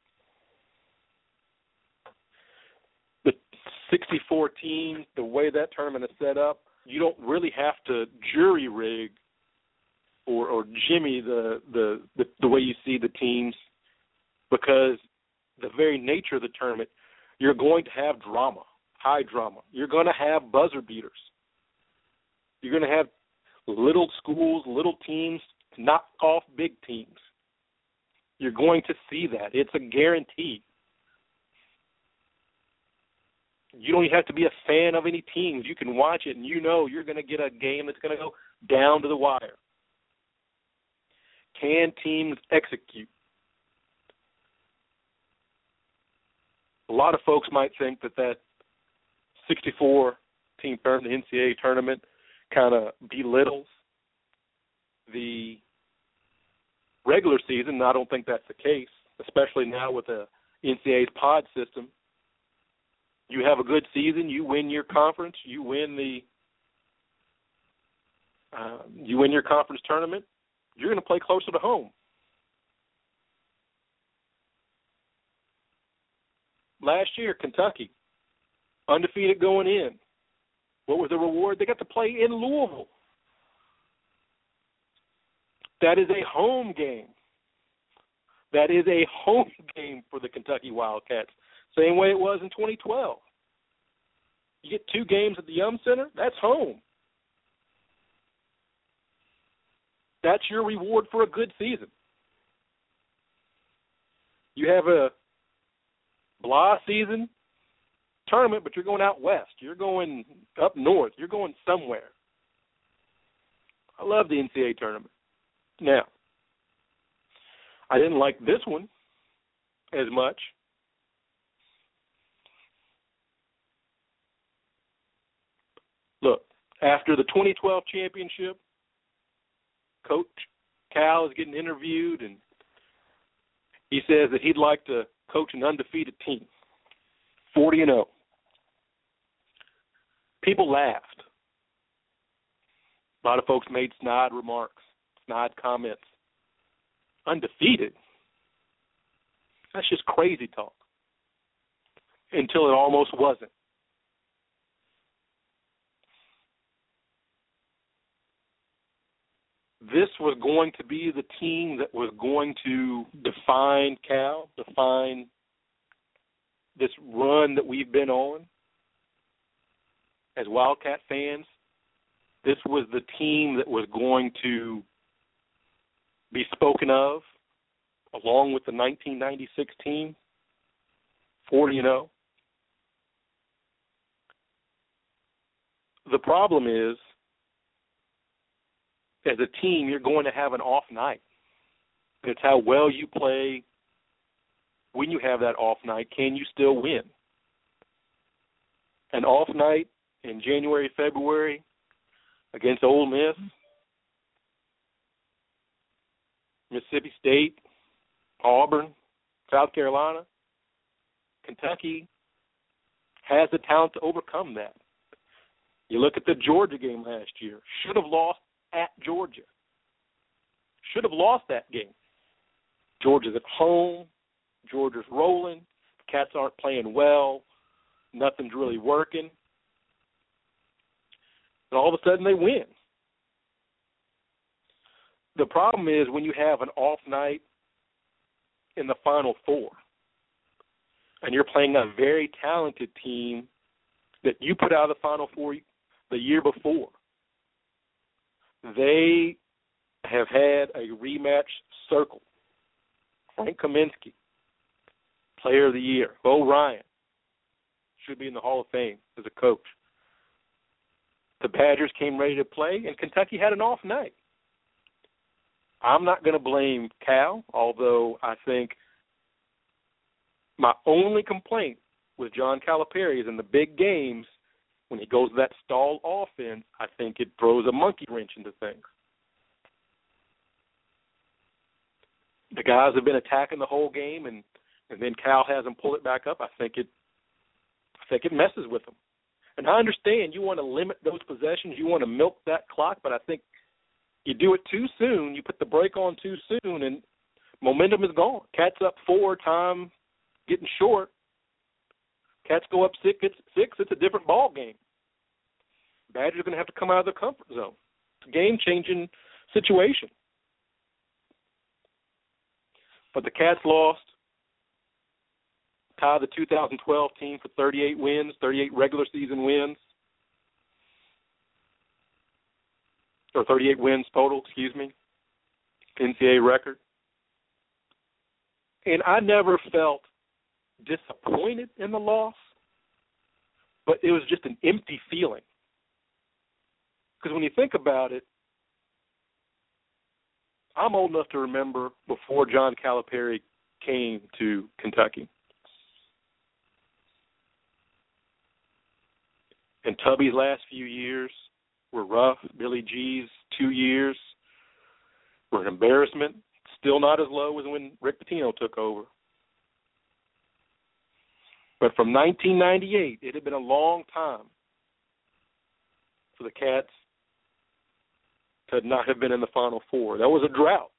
The 64 teams, the way that tournament is set up, you don't really have to jury rig or or jimmy the the the, the way you see the teams because the very nature of the tournament, you're going to have drama, high drama. You're going to have buzzer beaters. You're going to have little schools, little teams knock off big teams. You're going to see that. It's a guarantee. You don't have to be a fan of any teams. You can watch it and you know you're going to get a game that's going to go down to the wire. Can teams execute? A lot of folks might think that that 64 team the NCAA tournament, kind of belittles the regular season. I don't think that's the case, especially now with the NCAA's pod system. You have a good season, you win your conference, you win the uh, you win your conference tournament, you're going to play closer to home. Last year, Kentucky, undefeated going in. What was the reward? They got to play in Louisville. That is a home game. That is a home game for the Kentucky Wildcats. Same way it was in 2012. You get two games at the Yum Center, that's home. That's your reward for a good season. You have a blah season tournament, but you're going out west. You're going up north. You're going somewhere. I love the NCAA tournament. Now, I didn't like this one as much. Look, after the 2012 championship, Coach Cal is getting interviewed, and he says that he'd like to coach an undefeated team, 40 and 0. People laughed. A lot of folks made snide remarks, snide comments. Undefeated? That's just crazy talk. Until it almost wasn't. This was going to be the team that was going to define Cal, define this run that we've been on as Wildcat fans, this was the team that was going to be spoken of along with the 1996 team, 40 and 0. The problem is, as a team, you're going to have an off night. It's how well you play when you have that off night. Can you still win? An off night in January, February against Ole Miss, Mississippi State, Auburn, South Carolina, Kentucky has the talent to overcome that. You look at the Georgia game last year, should have lost at Georgia. Should have lost that game. Georgia's at home, Georgia's rolling, The Cats aren't playing well, nothing's really working. And all of a sudden they win. The problem is when you have an off night in the final four and you're playing a very talented team that you put out of the final four the year before. They have had a rematch circle. Frank Kaminsky, Player of the Year. Bo Ryan should be in the Hall of Fame as a coach. The Badgers came ready to play, and Kentucky had an off night. I'm not going to blame Cal, although I think my only complaint with John Calipari is in the big games when he goes that stall offense, I think it throws a monkey wrench into things. The guys have been attacking the whole game, and and then Cal has them pull it back up. I think it, I think it messes with them. And I understand you want to limit those possessions, you want to milk that clock, but I think you do it too soon, you put the brake on too soon, and momentum is gone. Cats up four, time getting short. Cats go up six, it's six. It's a different ball game. Badgers are going to have to come out of their comfort zone. It's a game changing situation. But the Cats lost. Tied the 2012 team for 38 wins, 38 regular season wins, or 38 wins total, excuse me, NCAA record. And I never felt disappointed in the loss, but it was just an empty feeling. Because when you think about it, I'm old enough to remember before John Calipari came to Kentucky. And Tubby's last few years were rough. Billy G's two years were an embarrassment. Still not as low as when Rick Pitino took over. But from 1998, it had been a long time for the Cats to not have been in the Final Four. That was a drought.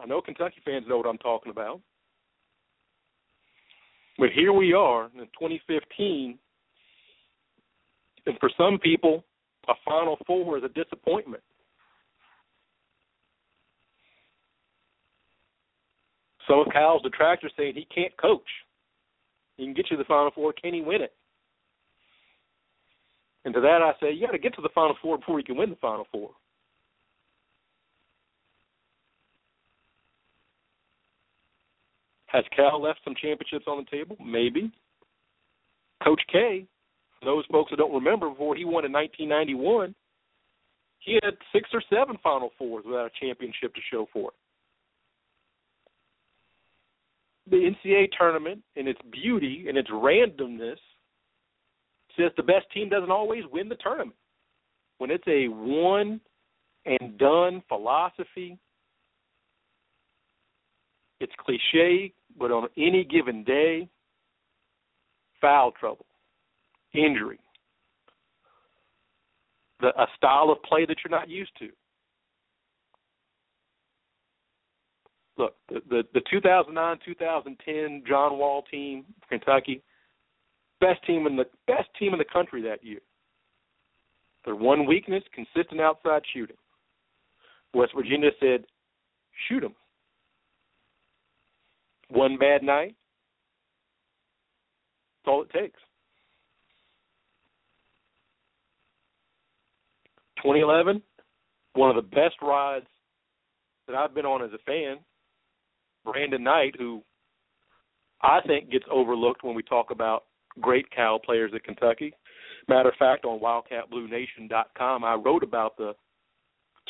I know Kentucky fans know what I'm talking about. But here we are in 2015, and for some people, a Final Four is a disappointment. Some of Cal's detractors saying he can't coach. He can get you to the Final Four. Can he win it? And to that I say, you got to get to the Final Four before you can win the Final Four. Has Cal left some championships on the table? Maybe. Coach K, for those folks that don't remember, before he won in 1991, he had six or seven Final Fours without a championship to show for it. The NCAA tournament, in its beauty and its randomness, says the best team doesn't always win the tournament. When it's a one and done philosophy, it's cliche, but on any given day, foul trouble, injury, the, a style of play that you're not used to. Look, the the, the 2009-2010 John Wall team, Kentucky, best team in the best team in the country that year. Their one weakness: consistent outside shooting. West Virginia said, "Shoot them." one bad night. That's all it takes. 2011, one of the best rides that I've been on as a fan. Brandon Knight, who I think gets overlooked when we talk about great Cal players at Kentucky. Matter of fact, on WildcatBlueNation.com, I wrote about the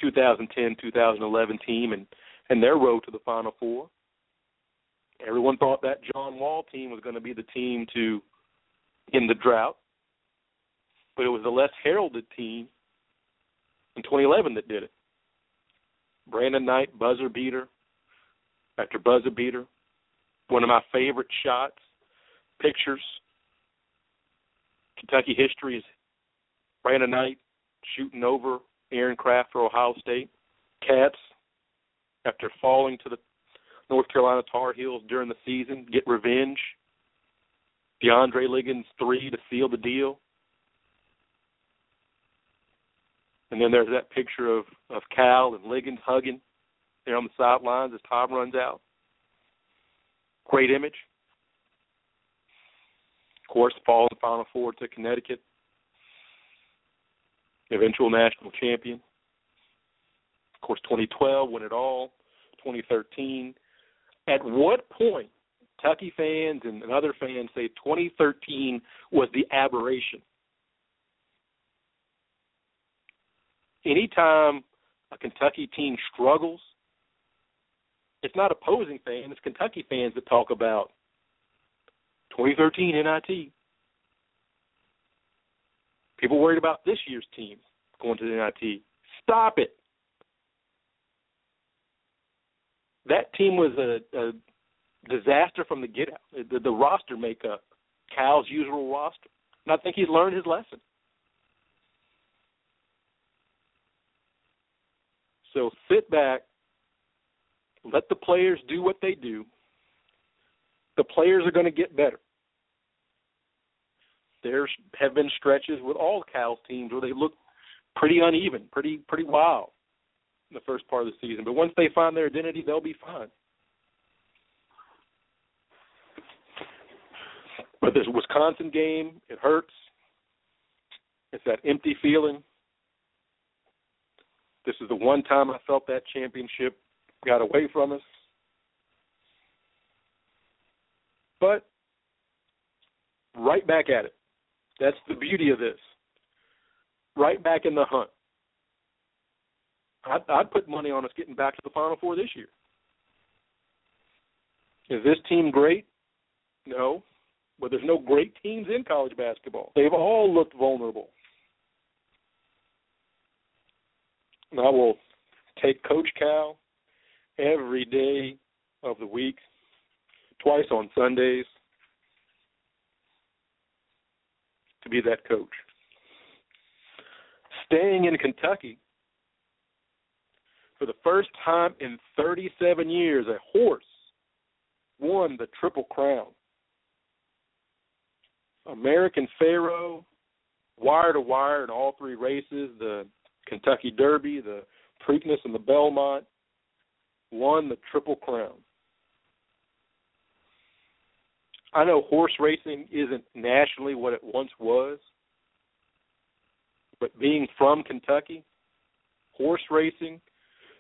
2010-2011 team and and their road to the Final Four. Everyone thought that John Wall team was going to be the team to end the drought, but it was the less heralded team in 2011 that did it. Brandon Knight, buzzer beater after buzzer beater. One of my favorite shots, pictures. Kentucky history is Brandon Knight shooting over Aaron Craft for Ohio State. Cats, after falling to the North Carolina Tar Heels during the season, get revenge. DeAndre Liggins three to seal the deal. And then there's that picture of, of Cal and Liggins hugging there on the sidelines as time runs out. Great image. Of course, fall in Final Four to Connecticut. Eventual national champion. Of course, 2012 won it all. 2013. At what point Kentucky fans and, and other fans say 2013 was the aberration? Anytime a Kentucky team struggles, it's not opposing fans, it's Kentucky fans that talk about 2013 NIT. People worried about this year's team going to the NIT. Stop it. That team was a, a disaster from the get out. The, the roster makeup, Cal's usual roster. And I think he's learned his lesson. So sit back, let the players do what they do. The players are going to get better. There have been stretches with all Cal's teams where they look pretty uneven, pretty pretty wild in the first part of the season. But once they find their identity, they'll be fine. But this Wisconsin game, it hurts. It's that empty feeling. This is the one time I felt that championship got away from us. But right back at it. That's the beauty of this. Right back in the hunt. I'd, I'd put money on us getting back to the Final Four this year. Is this team great? No. But there's no great teams in college basketball. They've all looked vulnerable. And I will take Coach Cal every day of the week, twice on Sundays, to be that coach. Staying in Kentucky, for the first time in 37 years, a horse won the Triple Crown. American Pharoah, wire to wire in all three races, the Kentucky Derby, the Preakness, and the Belmont, won the Triple Crown. I know horse racing isn't nationally what it once was, but being from Kentucky, horse racing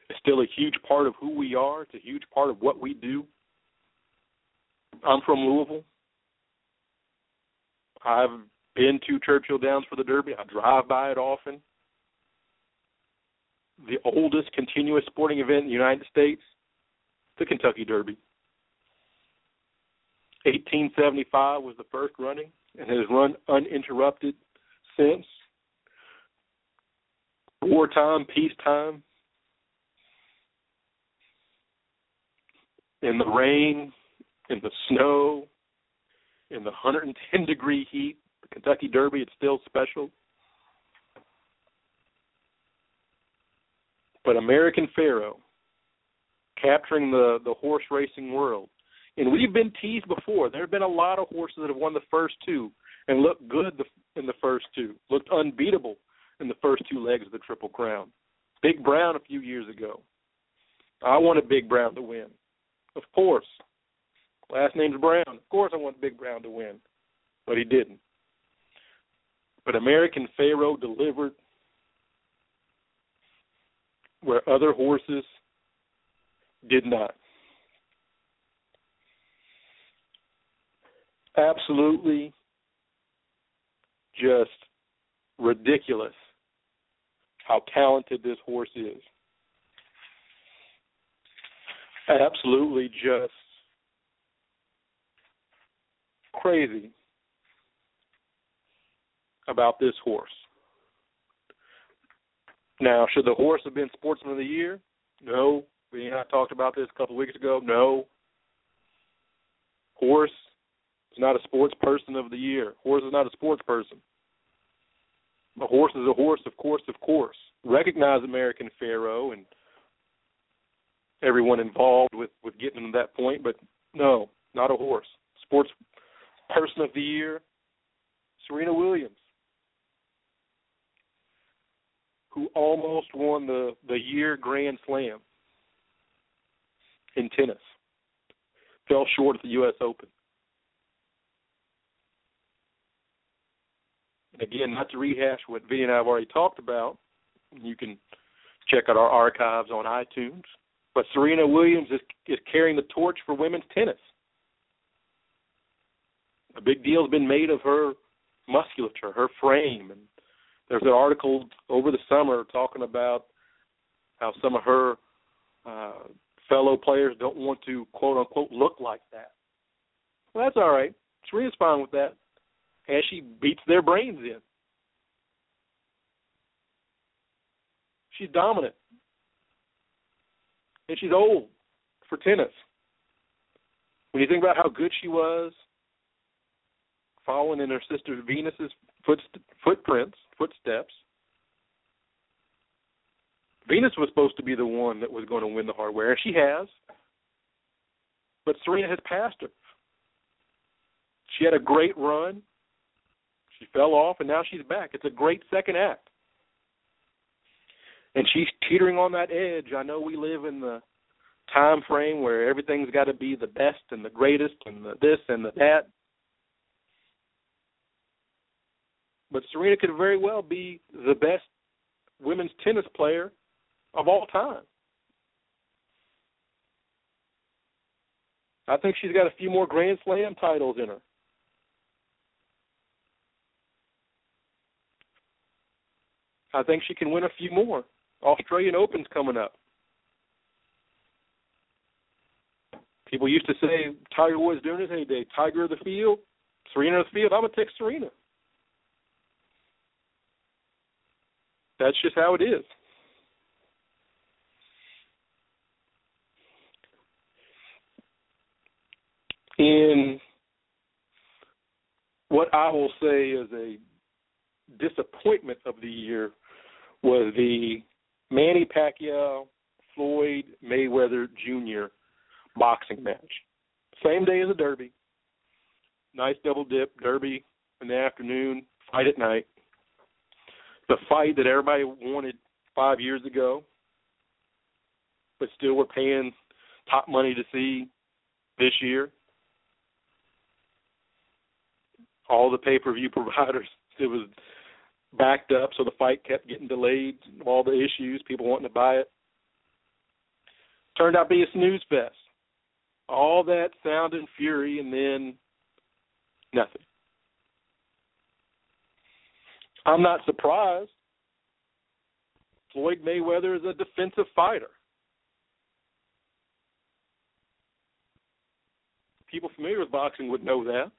is still a huge part of who we are. It's a huge part of what we do. I'm from Louisville. I've been to Churchill Downs for the Derby. I drive by it often. The oldest continuous sporting event in the United States, the Kentucky Derby. 1875 was the first running and has run uninterrupted since. Wartime, peacetime, in the rain, in the snow, in the 110 degree heat, the Kentucky Derby, it's still special. But American Pharoah, capturing the, the horse racing world. And we've been teased before. There have been a lot of horses that have won the first two and looked good in the first two, looked unbeatable in the first two legs of the Triple Crown. Big Brown a few years ago. I wanted Big Brown to win. Of course. Last name's Brown. Of course, I want Big Brown to win, but he didn't. But American Pharoah delivered where other horses did not. Absolutely just ridiculous how talented this horse is. Absolutely just crazy about this horse. Now, should the horse have been Sportsman of the Year? No. We and I talked about this a couple of weeks ago. No. Horse is not a sports person of the year. Horse is not a sports person. A horse is a horse, of course, of course. Recognize American Pharoah and everyone involved with with getting to that point, but no, not a horse. Sports person of the year, Serena Williams, who almost won the the year Grand Slam in tennis, fell short at the U.S. Open. Again, not to rehash what Vinny and I have already talked about, you can check out our archives on iTunes. But Serena Williams is is carrying the torch for women's tennis. A big deal has been made of her musculature, her frame, and there's an article over the summer talking about how some of her uh, fellow players don't want to quote unquote look like that. Well, that's all right. Serena's fine with that, as she beats their brains in. She's dominant, and she's old for tennis. When you think about how good she was, following in her sister Venus's foot, footprints, footsteps. Venus was supposed to be the one that was going to win the hardware, and she has. But Serena has passed her. She had a great run. She fell off, and now she's back. It's a great second act. And she's teetering on that edge. I know we live in the time frame where everything's got to be the best and the greatest and the this and the that. But Serena could very well be the best women's tennis player of all time. I think she's got a few more Grand Slam titles in her. I think she can win a few more. Australian Open's coming up. People used to say Tiger Woods during his heyday, Tiger of the field, Serena of the field. I'm gonna take Serena. That's just how it is. In what I will say is a disappointment of the year was the Manny Pacquiao Floyd Mayweather Jr. boxing match. Same day as a Derby. Nice double dip, Derby in the afternoon, fight at night. The fight that everybody wanted five years ago, but still we're paying top money to see this year. All the pay per view providers, it was backed up, so the fight kept getting delayed. All the issues, people wanting to buy it. Turned out to be a snooze fest. All that sound and fury, and then nothing. I'm not surprised. Floyd Mayweather is a defensive fighter. People familiar with boxing would know that.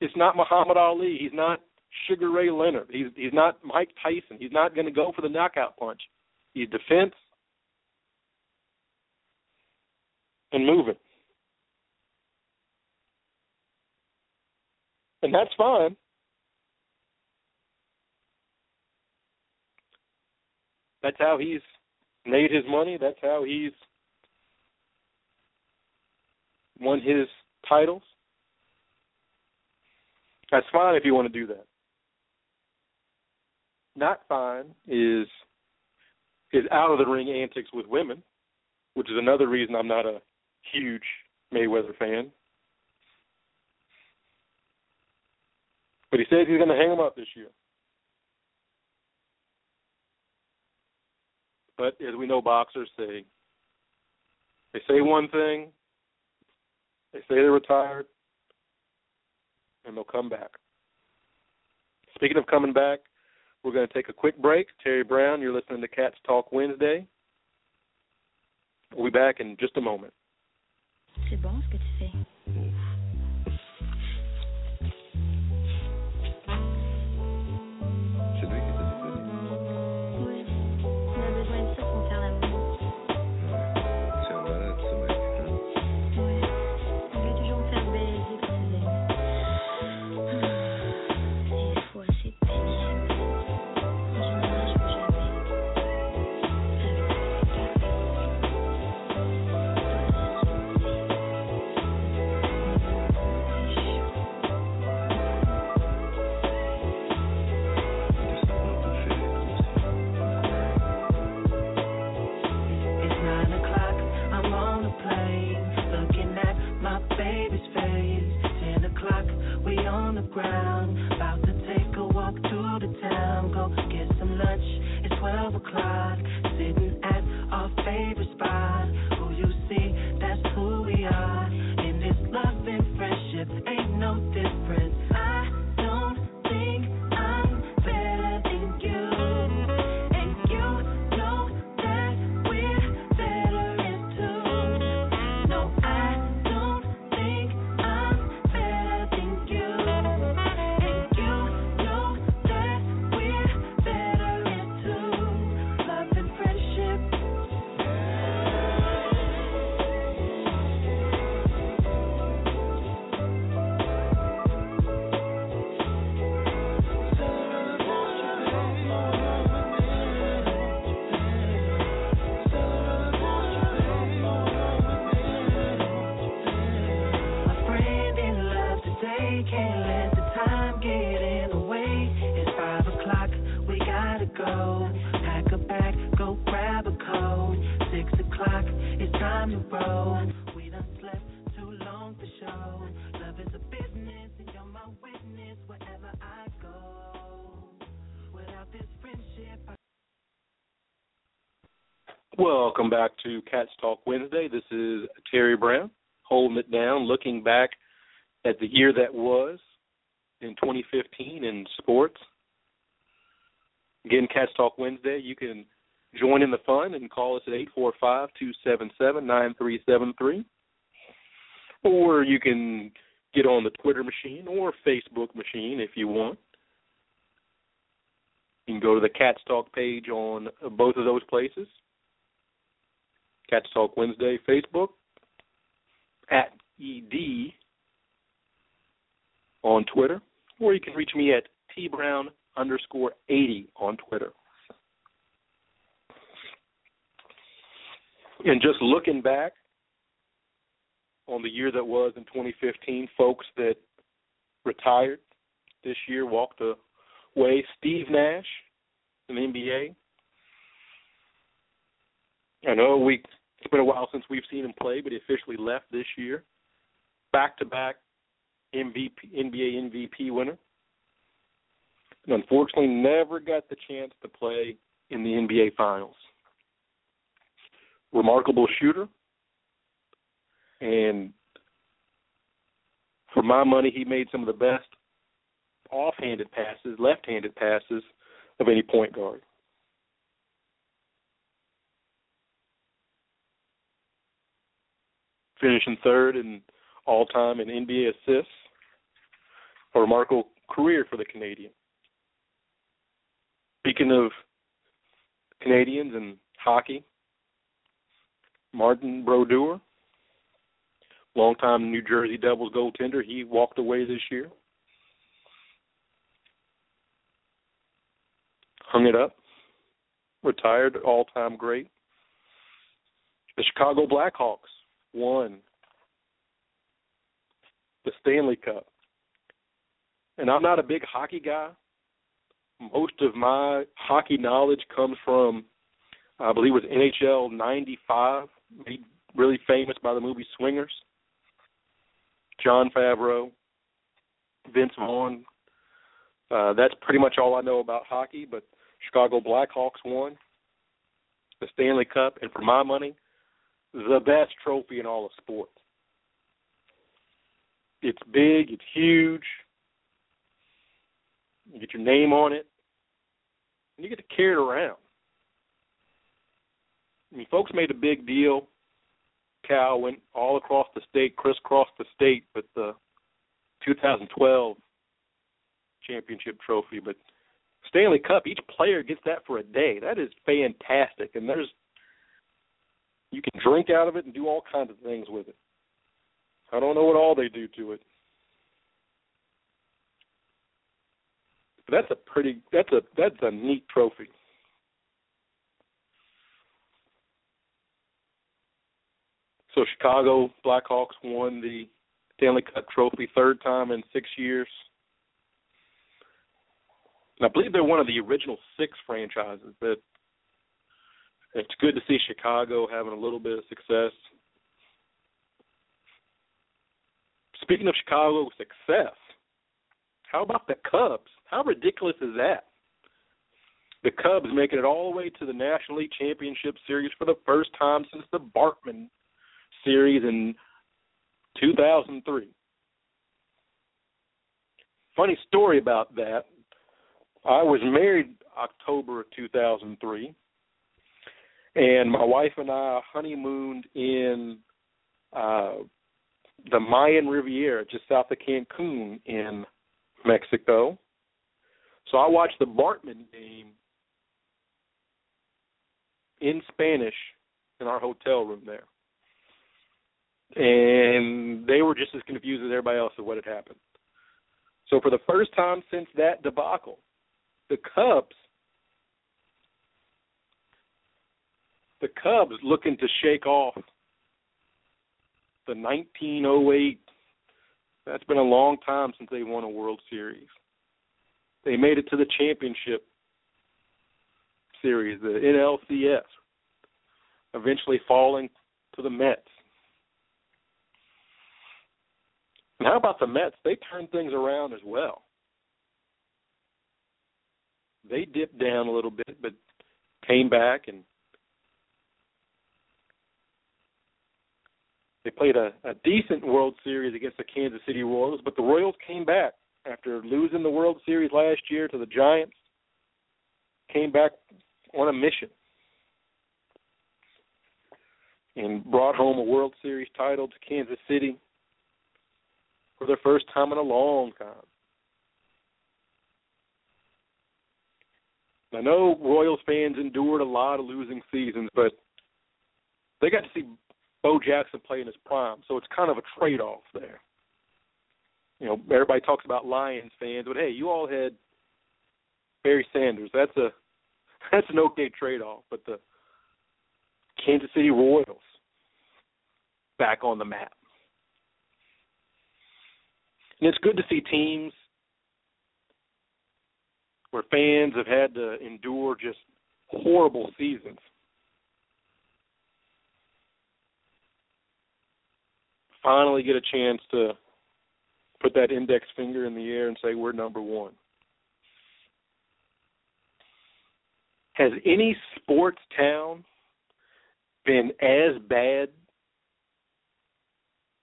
It's not Muhammad Ali. He's not Sugar Ray Leonard. He's he's not Mike Tyson. He's not going to go for the knockout punch. He's defense and moving. And that's fine. That's how he's made his money. That's how he's won his titles. That's fine if you want to do that. Not fine is is out of the ring antics with women, which is another reason I'm not a huge Mayweather fan. But he says he's going to hang him up this year. But as we know, boxers say, they say one thing, they say they're retired, and they'll come back. Speaking of coming back, we're going to take a quick break. Terry Brown, you're listening to Cats Talk Wednesday. We'll be back in just a moment. Bon Welcome back to Cats Talk Wednesday. This is Terry Brown holding it down, looking back at the year that was in 2015 in sports. Again, Cats Talk Wednesday. You can join in the fun and call us at 845-277-9373. Or you can get on the Twitter machine or Facebook machine if you want. You can go to the Cats Talk page on both of those places. Cats Talk Wednesday Facebook at ED on Twitter, or you can reach me at tbrown underscore 80 on Twitter. And just looking back on the year that was in 2015, folks that retired this year walked away. Steve Nash in the NBA. I know we it's been a while since we've seen him play, but he officially left this year. Back to back MVP NBA MVP winner. And unfortunately never got the chance to play in the NBA finals. Remarkable shooter. And for my money he made some of the best off-handed passes, left-handed passes of any point guard. Finishing third in all time in NBA assists. A remarkable career for the Canadian. Speaking of Canadians and hockey, Martin Brodeur, longtime New Jersey Devils goaltender, he walked away this year. Hung it up, retired, all time great. The Chicago Blackhawks won the Stanley Cup. And I'm not a big hockey guy. Most of my hockey knowledge comes from, I believe it was NHL 95, made really famous by the movie Swingers. Jon Favreau, Vince Vaughn. Uh, that's pretty much all I know about hockey. But Chicago Blackhawks won the Stanley Cup, and for my money, the best trophy in all of sports. It's big, it's huge. You get your name on it, and you get to carry it around. I mean, folks made a big deal. Cal went all across the state, crisscrossed the state with the 2012 championship trophy. But Stanley Cup, each player gets that for a day. That is fantastic, and there's you can drink out of it and do all kinds of things with it. I don't know what all they do to it. But that's a pretty that's a that's a neat trophy. So Chicago Blackhawks won the Stanley Cup trophy third time in six years. And I believe they're one of the original six franchises that it's good to see Chicago having a little bit of success. Speaking of Chicago success, how about the Cubs? How ridiculous is that? The Cubs making it all the way to the National League Championship Series for the first time since the Bartman series in 2003. Funny story about that. I was married October of 2003, and my wife and I honeymooned in uh, the Mayan Riviera, just south of Cancun in Mexico. So I watched the Bartman game in Spanish in our hotel room there. And they were just as confused as everybody else of what had happened. So for the first time since that debacle, the Cubs the Cubs looking to shake off the 1908 that's been a long time since they won a World Series. They made it to the championship series, the NLCS, eventually falling to the Mets. And how about the Mets? They turned things around as well. They dipped down a little bit, but came back and they played a, a decent World Series against the Kansas City Royals, but the Royals came back after losing the World Series last year to the Giants. Came back on a mission and brought home a World Series title to Kansas City for their first time in a long time. I know Royals fans endured a lot of losing seasons, but they got to see Bo Jackson play in his prime, so it's kind of a trade-off there. You know, everybody talks about Lions fans, but hey, you all had Barry Sanders. That's a that's an okay trade-off, but the Kansas City Royals back on the map. And it's good to see teams where fans have had to endure just horrible seasons. Finally, get a chance to put that index finger in the air and say, We're number one. Has any sports town been as bad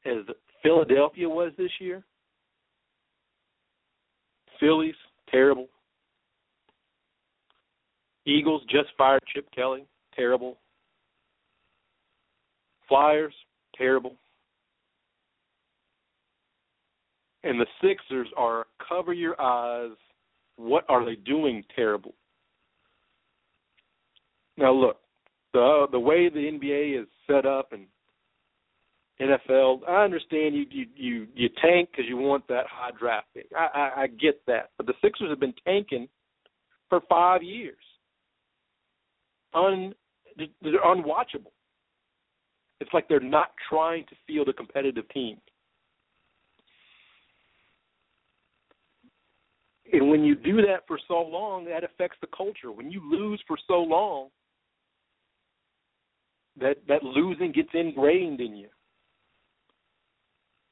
as Philadelphia was this year? Phillies, terrible. Eagles just fired Chip Kelly, terrible. Flyers, terrible. And the Sixers are cover your eyes. What are they doing terrible? Now look, the the way the NBA is set up and NFL, I understand you you you, you tank because you want that high draft pick. I, I I get that, but the Sixers have been tanking for five years. Un, they're unwatchable. It's like they're not trying to field a competitive team. And when you do that for so long, that affects the culture. When you lose for so long, that that losing gets ingrained in you.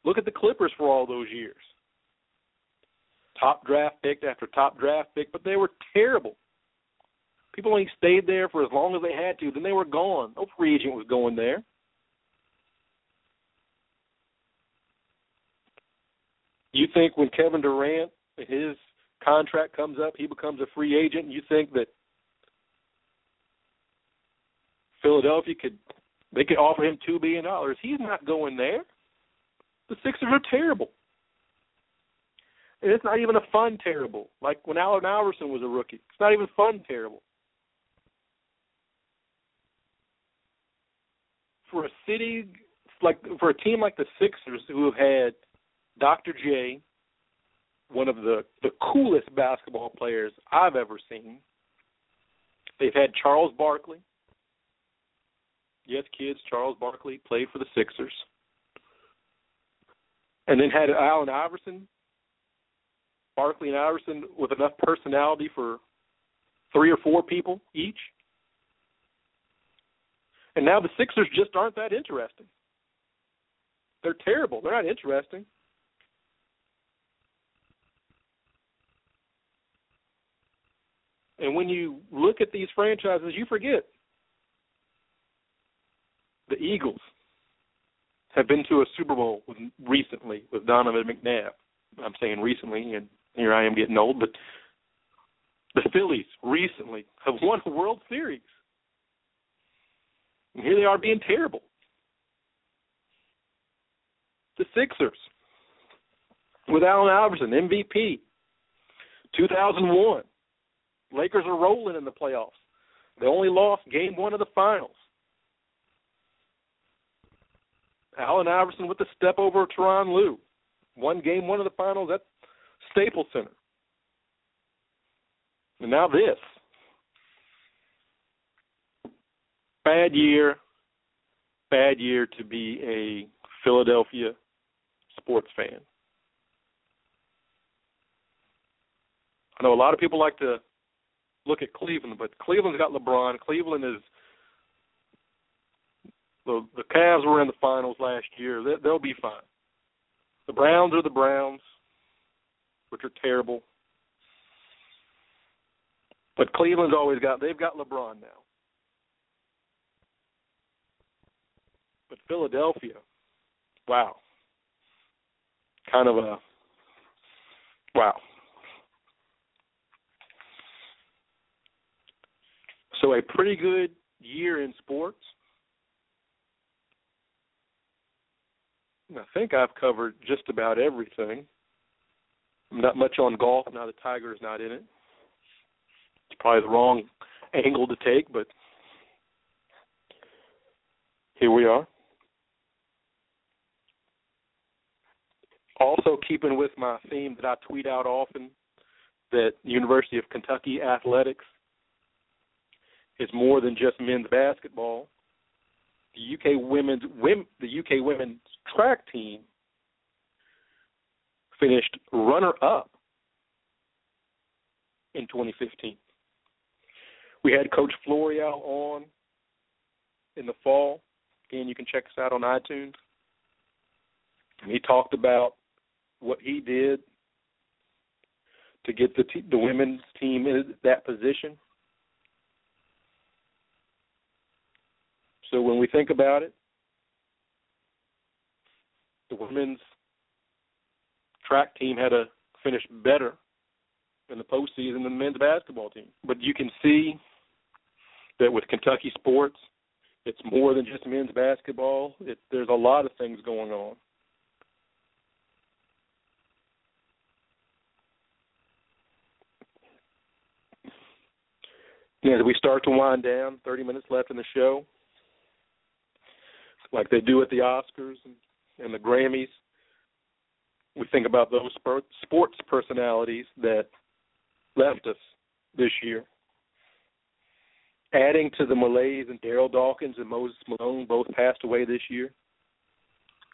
Look at the Clippers for all those years. Top draft pick after top draft pick, but they were terrible. People only stayed there for as long as they had to, then they were gone. No free agent was going there. You think when Kevin Durant his contract comes up, he becomes a free agent, and you think that Philadelphia could they could offer him two billion dollars. He's not going there. The Sixers are terrible. And it's not even a fun terrible. Like when Allen Iverson was a rookie. It's not even fun terrible. For a city like for a team like the Sixers who have had Dr. J, one of the the coolest basketball players I've ever seen. They've had Charles Barkley. Yes, kids, Charles Barkley played for the Sixers. And then had Allen Iverson, Barkley and Iverson with enough personality for three or four people each. And now the Sixers just aren't that interesting. They're terrible. They're not interesting. And when you look at these franchises, you forget the Eagles have been to a Super Bowl with, recently with Donovan McNabb. I'm saying recently, and here I am getting old, but the Phillies recently have won a World Series. And here they are being terrible. The Sixers with Allen Iverson, MVP, 2001. Lakers are rolling in the playoffs. They only lost game one of the finals. Allen Iverson with the step over Tyronn Lue. One game one of the finals at Staples Center. And now this. Bad year. Bad year to be a Philadelphia sports fan. I know a lot of people like to look at Cleveland, but Cleveland's got LeBron. Cleveland is the the Cavs were in the finals last year. They, they'll be fine. The Browns are the Browns, which are terrible. But Cleveland's always got they've got LeBron now. But Philadelphia, wow. Kind of a wow. So a pretty good year in sports. I think I've covered just about everything. Not much on golf now the Tiger's not in it. It's probably the wrong angle to take, but here we are. Also keeping with my theme that I tweet out often that University of Kentucky athletics is more than just men's basketball. The UK women's women, the UK women's track team finished runner up in 2015. We had Coach Floreal on in the fall. Again, you can check us out on iTunes. And he talked about what he did to get the te- the women's team in that position. So when we think about it, the women's track team had to finish better in the postseason than the men's basketball team. But you can see that with Kentucky sports, it's more than just men's basketball. It, there's a lot of things going on. As we start to wind down, 30 minutes left in the show, like they do at the Oscars and, and the Grammys, we think about those sports personalities that left us this year. Adding to the Malays and Darryl Dawkins and Moses Malone both passed away this year.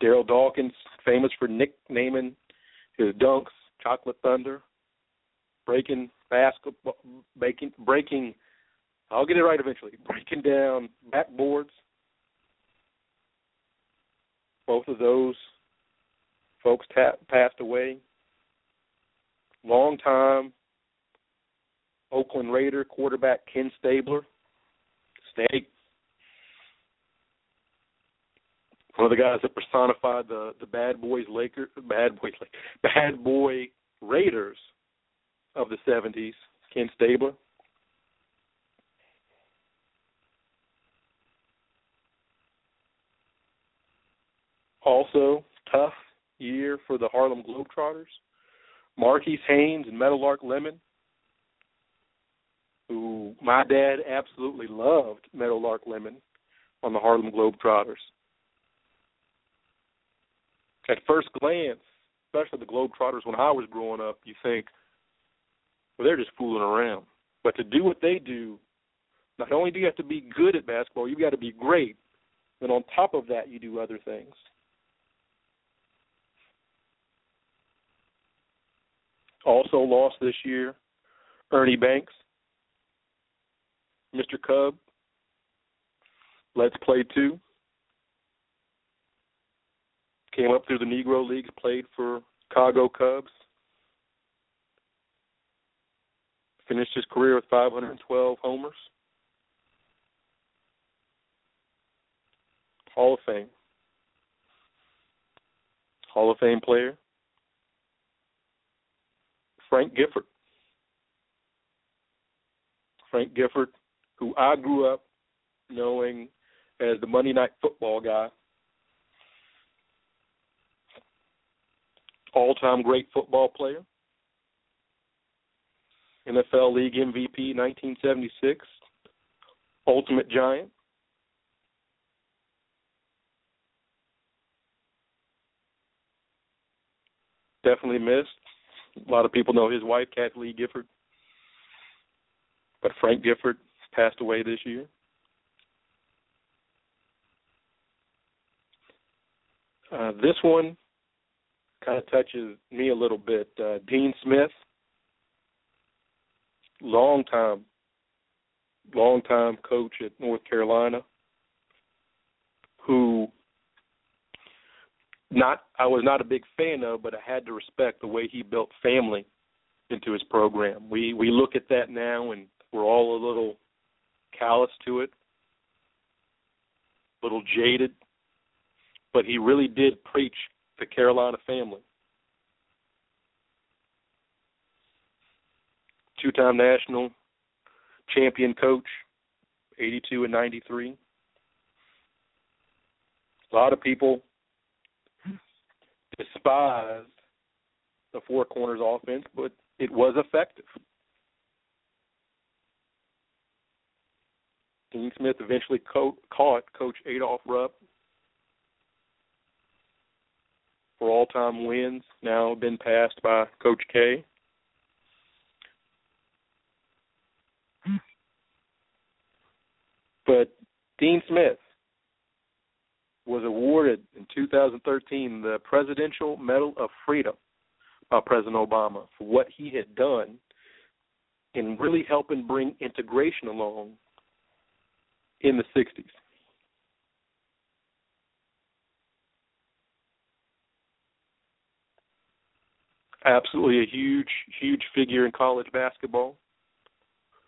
Darryl Dawkins, famous for nicknaming his dunks Chocolate Thunder, breaking basketball, breaking, breaking. I'll get it right eventually. Breaking down backboards Both of those folks ta- passed away. Long time Oakland Raider quarterback Ken Stabler, Snake. One of the guys that personified the the bad boys Lakers, bad boys, bad boy Raiders of the '70s, Ken Stabler. Also, tough year for the Harlem Globetrotters. Marques Haynes and Meadowlark Lemon, who my dad absolutely loved Meadowlark Lemon on the Harlem Globetrotters. At first glance, especially the Globetrotters when I was growing up, you think, well, they're just fooling around. But to do what they do, not only do you have to be good at basketball, you've got to be great. Then on top of that, you do other things. Also lost this year, Ernie Banks, Mr. Cub. Let's play two. Came up through the Negro Leagues, played for Chicago Cubs. Finished his career with 512 homers. Hall of Fame. Hall of Fame player. Frank Gifford. Frank Gifford, who I grew up knowing as the Monday Night Football guy. All time great football player. NFL League MVP 1976. Ultimate Giant. Definitely missed. A lot of people know his wife, Kathie Lee Gifford. But Frank Gifford passed away this year. Uh, this one kind of touches me a little bit. Uh, Dean Smith, long time, long time coach at North Carolina, who not I was not a big fan of, but I had to respect the way he built family into his program. We we look at that now and we're all a little callous to it, a little jaded, but he really did preach the Carolina family. Two-time national champion coach, 82 and 93. A lot of people despised the four corners offense, but it was effective. Dean Smith eventually co- caught Coach Adolph Rupp for all time wins, now been passed by Coach K. Hmm. But Dean Smith was awarded in 2013 the Presidential Medal of Freedom by President Obama for what he had done in really helping bring integration along in the 60s. Absolutely a huge, huge figure in college basketball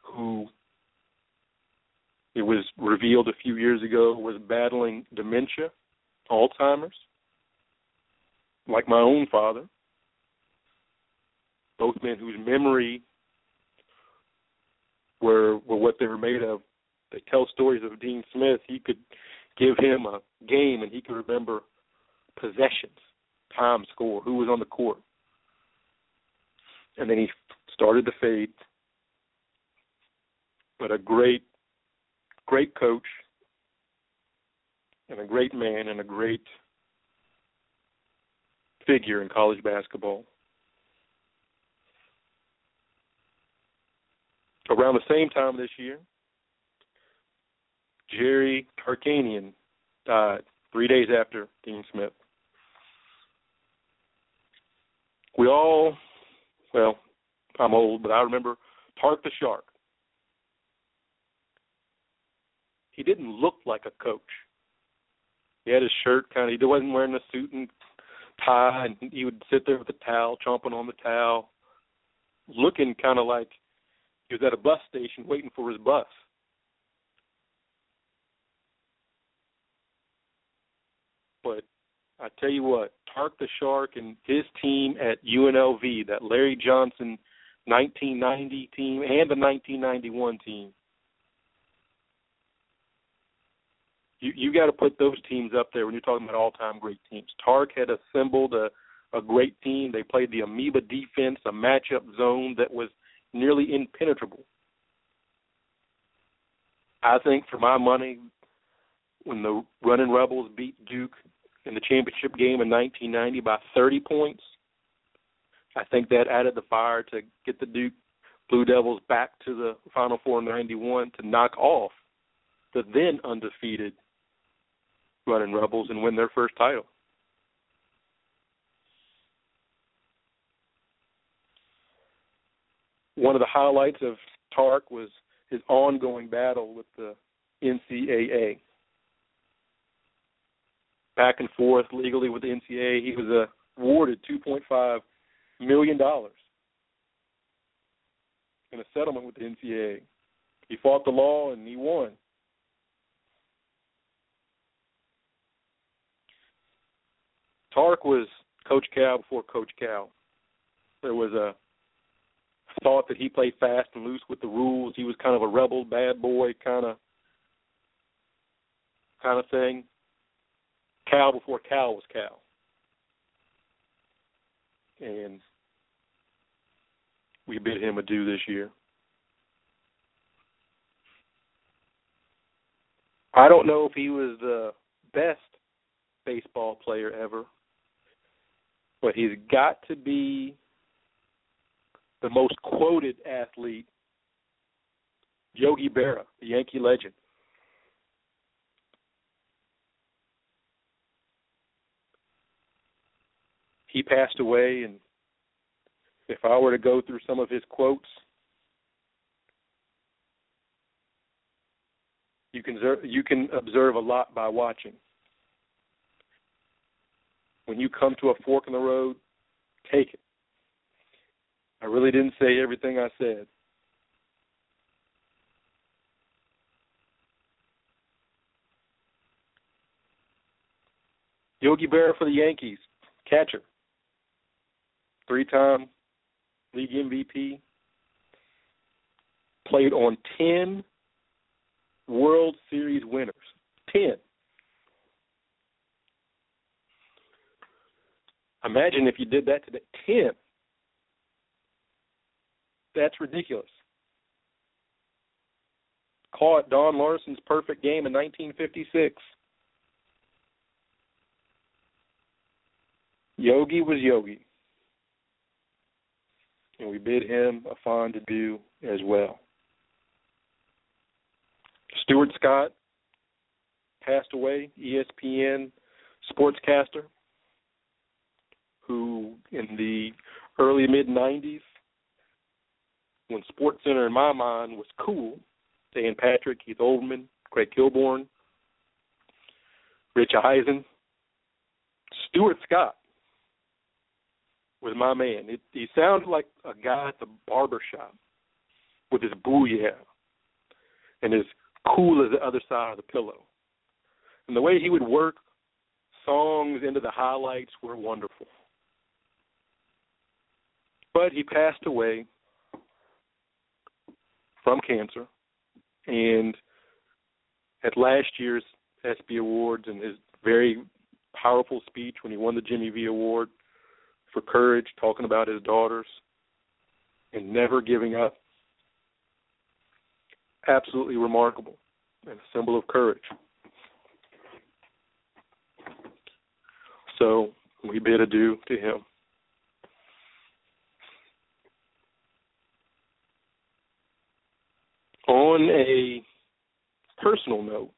who it was revealed a few years ago was battling dementia, Alzheimer's, like my own father. Both men whose memory were were what they were made of. They tell stories of Dean Smith. He could give him a game and he could remember possessions, time score, who was on the court. And then he started to fade. But a great great coach and a great man and a great figure in college basketball. Around the same time this year, Jerry Tarkanian died three days after Dean Smith. We all, well, I'm old, but I remember Tark the Shark. He didn't look like a coach. He had his shirt kind of. He wasn't wearing a suit and tie, and he would sit there with a towel, chomping on the towel, looking kind of like he was at a bus station waiting for his bus. But I tell you what, Tark the Shark and his team at UNLV, that Larry Johnson 1990 team and the 1991 team. You you got to put those teams up there when you're talking about all-time great teams. Tark had assembled a a great team. They played the amoeba defense, a matchup zone that was nearly impenetrable. I think for my money, when the Running Rebels beat Duke in the championship game in 1990 by 30 points, I think that added the fire to get the Duke Blue Devils back to the Final Four in 91 to knock off the then undefeated Running Rebels and win their first title. One of the highlights of Tark was his ongoing battle with the NCAA. Back and forth legally with the NCAA, he was awarded 2.5 million dollars in a settlement with the NCAA. He fought the law and he won. Tark was Coach Cal before Coach Cal. There was a thought that he played fast and loose with the rules. He was kind of a rebel, bad boy kind of kind of thing. Cal before Cal was Cal. And we bid him adieu this year. I don't know if he was the best baseball player ever, but he's got to be the most quoted athlete, Yogi Berra, the Yankee legend. He passed away, and if I were to go through some of his quotes, you can you can observe a lot by watching. When you come to a fork in the road, take it. I really didn't say everything I said. Yogi Berra for the Yankees, catcher, three-time league MVP, played on 10 World Series winners. 10. Imagine if you did that to the 10. That's ridiculous. Caught Don Larsen's perfect game in 1956. Yogi was Yogi. And we bid him a fond adieu as well. Stuart Scott passed away, ESPN sportscaster, who in the early mid 90s, when Sports Center in my mind was cool, Dan Patrick, Keith Olbermann, Craig Kilborn, Rich Eisen, Stuart Scott was my man. It, he sounded like a guy at the barber shop with his booyah and his cool as the other side of the pillow. And the way he would work songs into the highlights were wonderful. But he passed away from cancer, and at last year's ESPY Awards and his very powerful speech when he won the Jimmy V Award for courage, talking about his daughters and never giving up. Absolutely remarkable and a symbol of courage. So we bid adieu to him. On a personal note,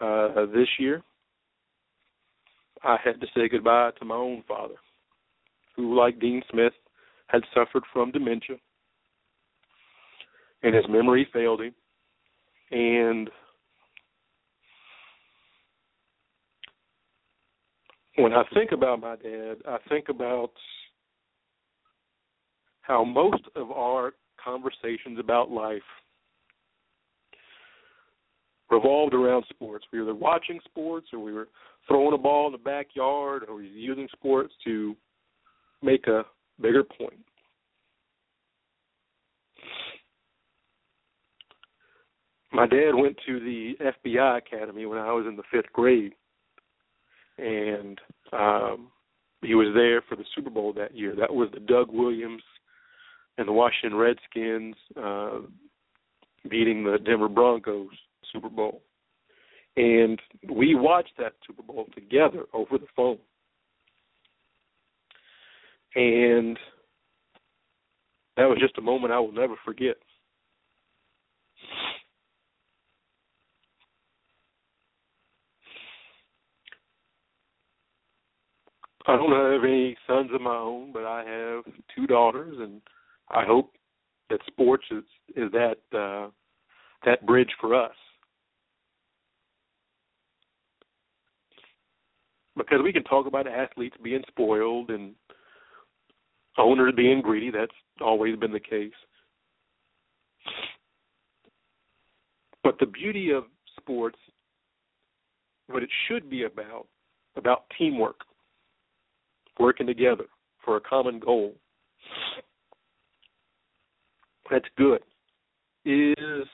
uh, this year I had to say goodbye to my own father, who, like Dean Smith, had suffered from dementia, and his memory failed him. And when I think about my dad, I think about how most of our conversations about life revolved around sports. We were either watching sports or we were throwing a ball in the backyard or we were using sports to make a bigger point. My dad went to the FBI Academy when I was in the fifth grade, and um, he was there for the Super Bowl that year. That was the Doug Williams and the Washington Redskins uh, beating the Denver Broncos Super Bowl. And we watched that Super Bowl together over the phone. And that was just a moment I will never forget. I don't have any sons of my own, but I have two daughters, and I hope that sports is is that uh, that bridge for us. Because we can talk about athletes being spoiled and owners being greedy. That's always been the case. But the beauty of sports, what it should be about, about teamwork, working together for a common goal. That's good. Is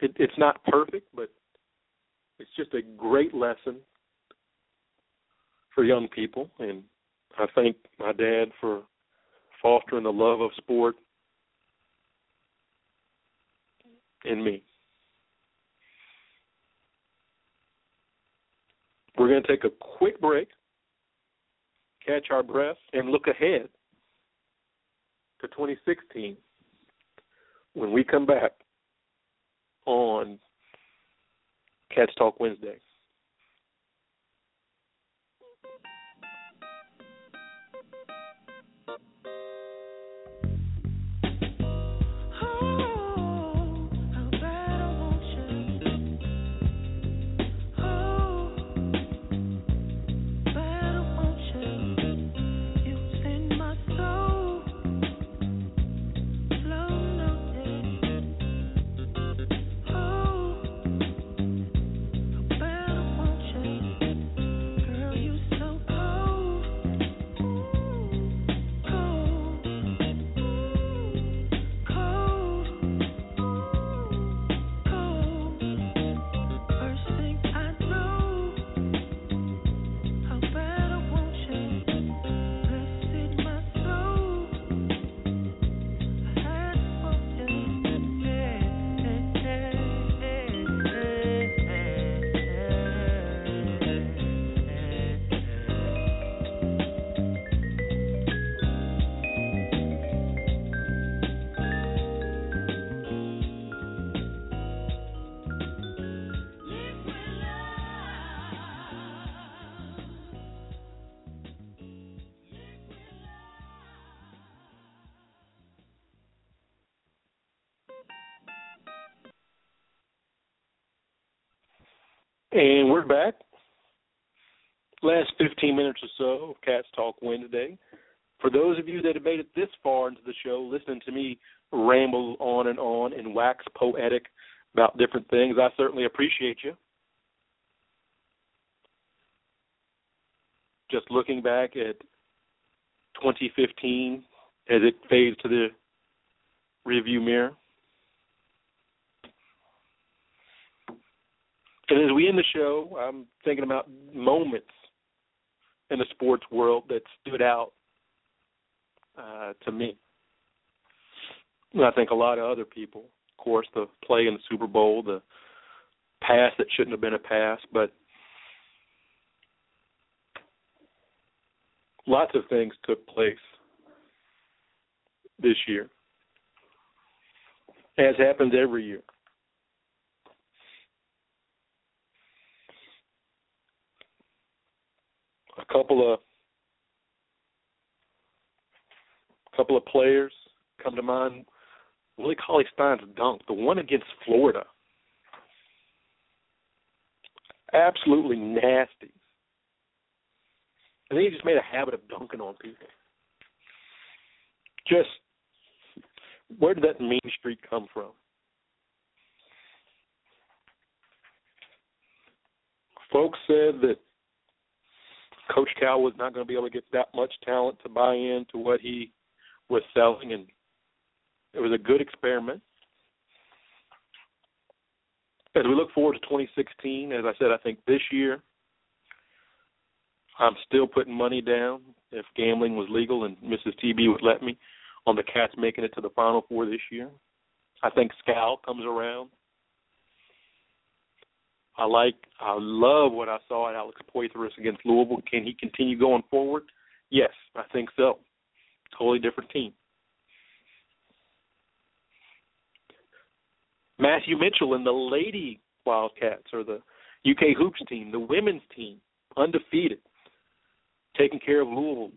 it, it's not perfect, but it's just a great lesson for young people, and I thank my dad for fostering the love of sport in me. We're going to take a quick break, catch our breath, and look ahead to 2016 when we come back on Cats Talk Wednesday. And we're back. Last 15 minutes or so of Cats Talk Wednesday. For those of you that have made it this far into the show, listening to me ramble on and on and wax poetic about different things, I certainly appreciate you. Just looking back at 2015 as it fades to the review mirror. And as we end the show, I'm thinking about moments in the sports world that stood out uh, to me. And I think a lot of other people. Of course, the play in the Super Bowl, the pass that shouldn't have been a pass, but lots of things took place this year, as happens every year. A couple of couple of players come to mind. Willie Cauley Stein's dunk, the one against Florida. absolutely nasty. And then he just made a habit of dunking on people. Just where did that mean streak come from? Folks said that Coach Cal was not going to be able to get that much talent to buy into what he was selling, and it was a good experiment. As we look forward to 2016, as I said, I think this year I'm still putting money down if gambling was legal and Mrs. TB would let me on the Cats making it to the Final Four this year. I think Skal comes around. I like, I love what I saw at Alex Poythress against Louisville. Can he continue going forward? Yes, I think so. Totally different team. Matthew Mitchell and the Lady Wildcats or the UK Hoops team, the women's team, undefeated, taking care of Louisville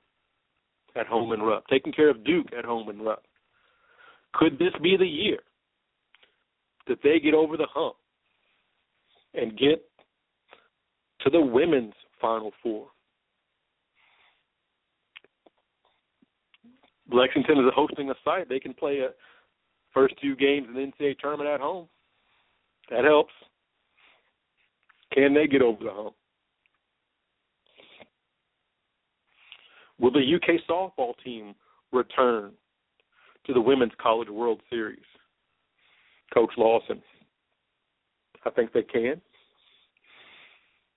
at home and Rupp, taking care of Duke at home and Rupp. Could this be the year that they get over the hump and get to the women's Final Four? Lexington is hosting a site. They can play a first two games in the NCAA tournament at home. That helps. Can they get over the hump? Will the UK softball team return to the Women's College World Series? Coach Lawson. I think they can.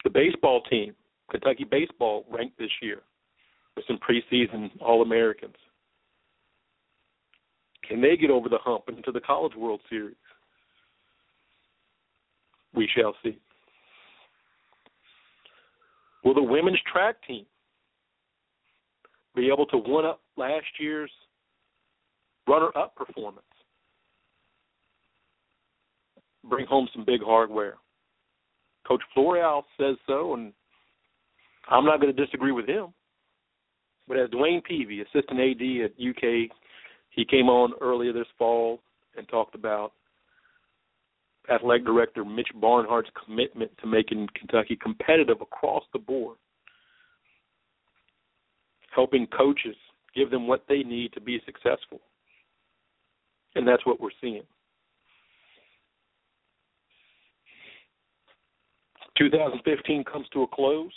The baseball team, Kentucky baseball, ranked this year with some preseason All Americans. Can they get over the hump into the College World Series? We shall see. Will the women's track team be able to one up last year's runner up performance? Bring home some big hardware. Coach Floreal says so, and I'm not going to disagree with him. But as DeWayne Peevy, assistant AD at UK, he came on earlier this fall and talked about athletic director Mitch Barnhart's commitment to making Kentucky competitive across the board, helping coaches give them what they need to be successful. And that's what we're seeing. 2015 comes to a close.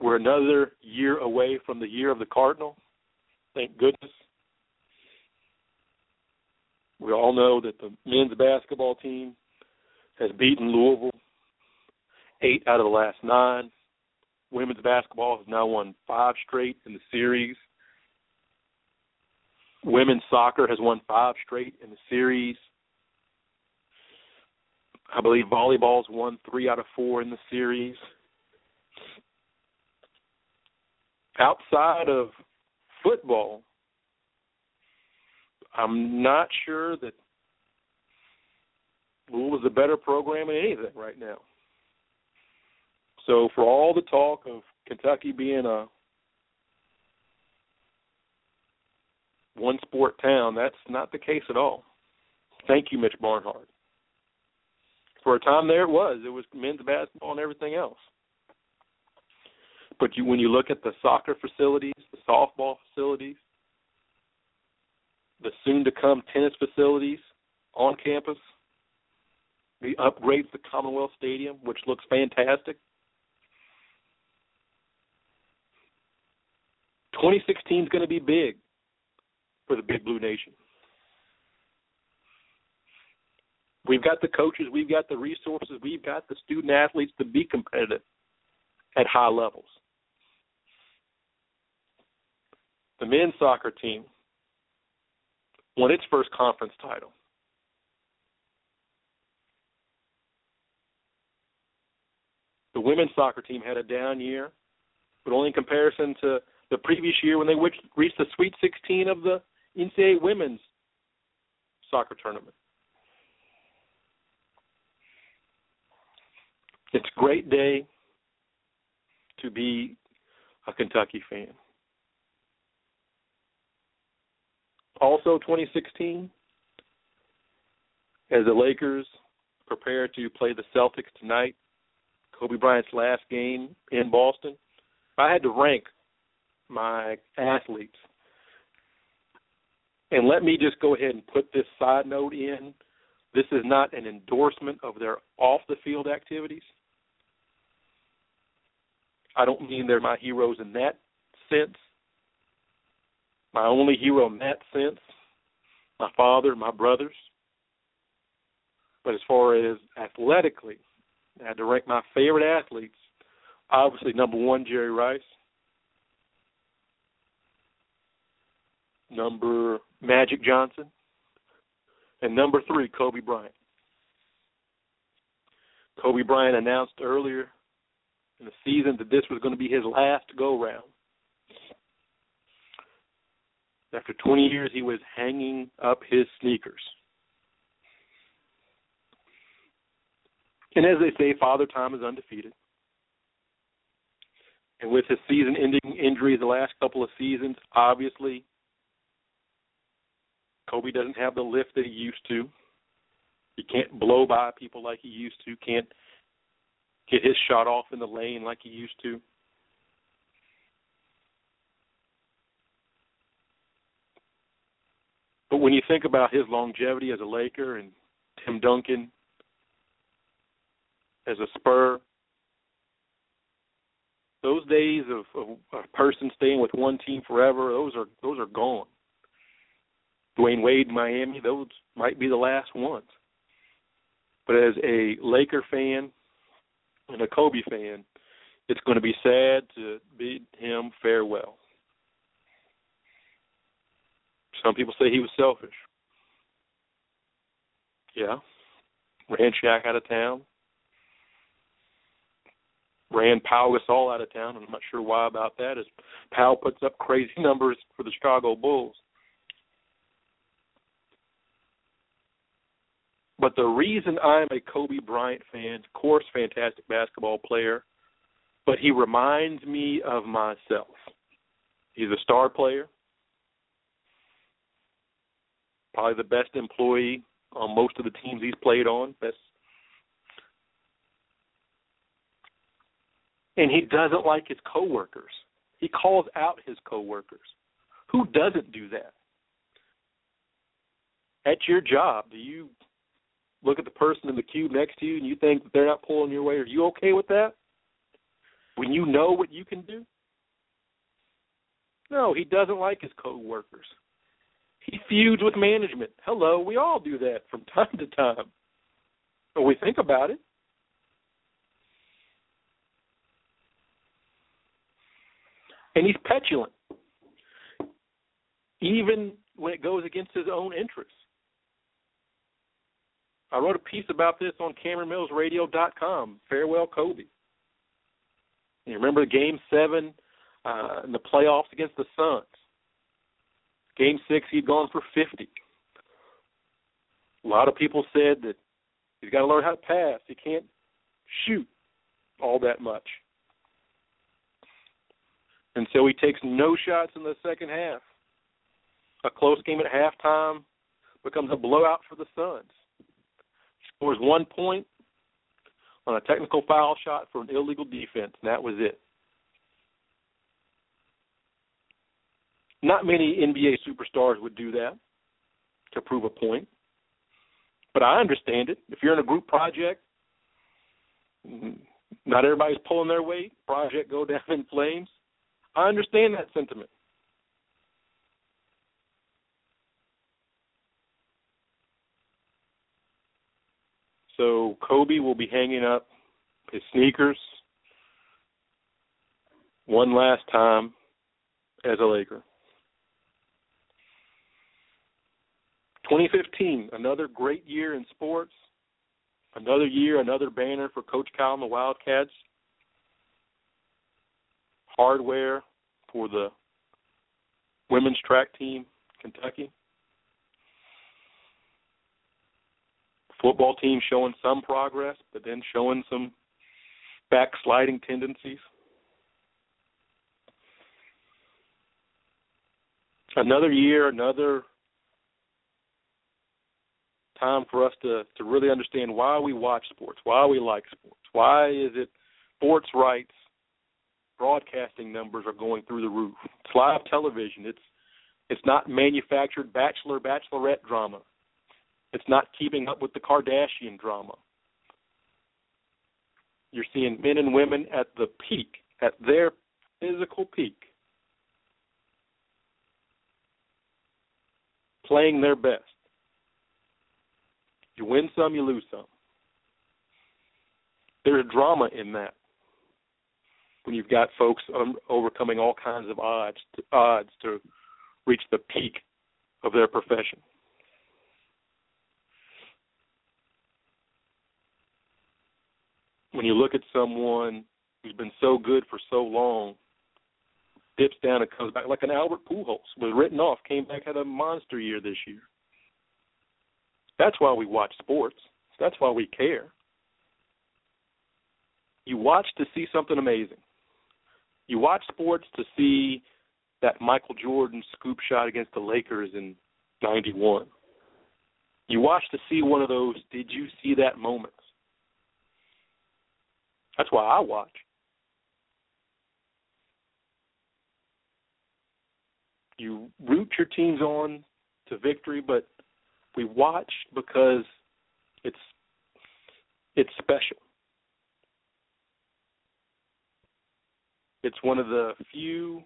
We're another year away from the year of the Cardinal. Thank goodness. We all know that the men's basketball team has beaten Louisville eight out of the last nine. Women's basketball has now won five straight in the series. Women's soccer has won five straight in the series. I believe volleyball's won three out of four in the series. Outside of football, I'm not sure that Louisville is a better program in anything right now. So for all the talk of Kentucky being a one sport town, that's not the case at all. Thank you, Mitch Barnhart. For a time there it was. It was men's basketball and everything else. But you when you look at the soccer facilities, the softball facilities, the soon to come tennis facilities on campus, the upgrades to Commonwealth Stadium, which looks fantastic. 2016 is going to be big for the Big Blue Nation. We've got the coaches, we've got the resources, we've got the student athletes to be competitive at high levels. The men's soccer team won its first conference title. The women's soccer team had a down year, but only in comparison to the previous year when they reached the Sweet 16 of the NCAA women's soccer tournament. It's a great day to be a Kentucky fan. Also, 2016, as the Lakers prepare to play the Celtics tonight, Kobe Bryant's last game in Boston, if I had to rank my athletes, and let me just go ahead and put this side note in. This is not an endorsement of their off the field activities. I don't mean they're my heroes in that sense. My only hero in that sense, my father, my brothers. But as far as athletically, I had to rank my favorite athletes. Obviously, number one, Jerry Rice. Number Magic Johnson. And number three, Kobe Bryant. Kobe Bryant announced earlier in the season that this was going to be his last go round. After 20 years, he was hanging up his sneakers. And as they say, Father Time is undefeated. And with his season ending injury the last couple of seasons, obviously, Kobe doesn't have the lift that he used to. He can't blow by people like he used to, can't get his shot off in the lane like he used to. But when you think about his longevity as a Laker and Tim Duncan as a Spur, those days of, of a person staying with one team forever, those are those are gone. Dwyane Wade Miami, those might be the last ones. But as a Laker fan and a Kobe fan, it's going to be sad to bid him farewell. Some people say he was selfish. Yeah. Ran Shaq out of town. Ran Pau Gasol out of town. I'm not sure why about that. As Pau puts up crazy numbers for the Chicago Bulls. But the reason I'm a Kobe Bryant fan, of course, fantastic basketball player, but he reminds me of myself. He's a star player, probably the best employee on most of the teams he's played on. Best, and he doesn't like his coworkers. He calls out his coworkers. Who doesn't do that? At your job, do you look at the person in the cube next to you and you think that they're not pulling your way, are you okay with that? When you know what you can do? No, he doesn't like his coworkers. He feuds with management. Hello, we all do that from time to time. But we think about it. And he's petulant, even when it goes against his own interests. I wrote a piece about this on CameronMillsRadio.com. Farewell, Kobe. You remember Game Seven uh, in the playoffs against the Suns. Game Six, he'd gone for fifty. A lot of people said that he's got to learn how to pass. He can't shoot all that much. And so he takes no shots in the second half. A close game at halftime becomes a blowout for the Suns scores one point on a technical foul shot for an illegal defense, and that was it. Not many NBA superstars would do that to prove a point. But I understand it. If you're in a group project, not everybody's pulling their weight, project go down in flames. I understand that sentiment. So Kobe will be hanging up his sneakers one last time as a Laker. 2015, another great year in sports. Another year, another banner for Coach Cal and the Wildcats. Hardware for the women's track team, Kentucky. Football team showing some progress, but then showing some backsliding tendencies. Another year, another time for us to to really understand why we watch sports, why we like sports, why is it sports rights broadcasting numbers are going through the roof. It's live television. It's it's not manufactured bachelor bachelorette drama. It's not keeping up with the Kardashian drama. You're seeing men and women at the peak, at their physical peak, playing their best. You win some, you lose some. There's drama in that. When you've got folks um, overcoming all kinds of odds to, odds to reach the peak of their profession. When you look at someone who's been so good for so long, dips down and comes back like an Albert Pujols was written off, came back had a monster year this year. That's why we watch sports. That's why we care. You watch to see something amazing. You watch sports to see that Michael Jordan scoop shot against the Lakers in 91. You watch to see one of those did you see that moments. That's why I watch. You root your teams on to victory, but we watch because it's it's special. It's one of the few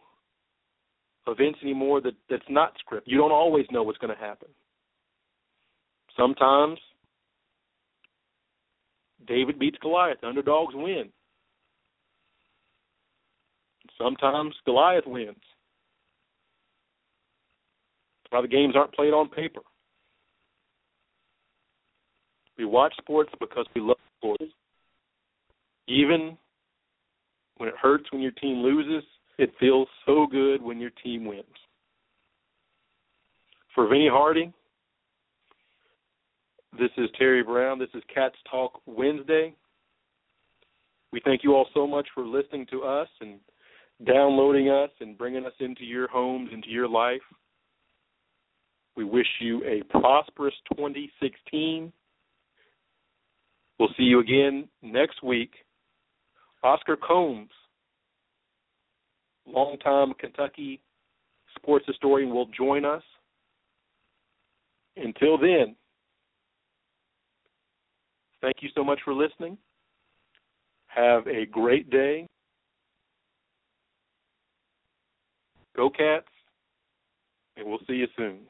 events anymore that that's not script. You don't always know what's going to happen. Sometimes David beats Goliath. The underdogs win. Sometimes Goliath wins. That's why the games aren't played on paper. We watch sports because we love sports. Even when it hurts when your team loses, it feels so good when your team wins. For Vinny Hardy, this is Terry Brown. This is Cats Talk Wednesday. We thank you all so much for listening to us and downloading us and bringing us into your homes, into your life. We wish you a prosperous 2016. We'll see you again next week. Oscar Combs, longtime Kentucky sports historian, will join us. Until then, thank you so much for listening. Have a great day. Go Cats, and we'll see you soon.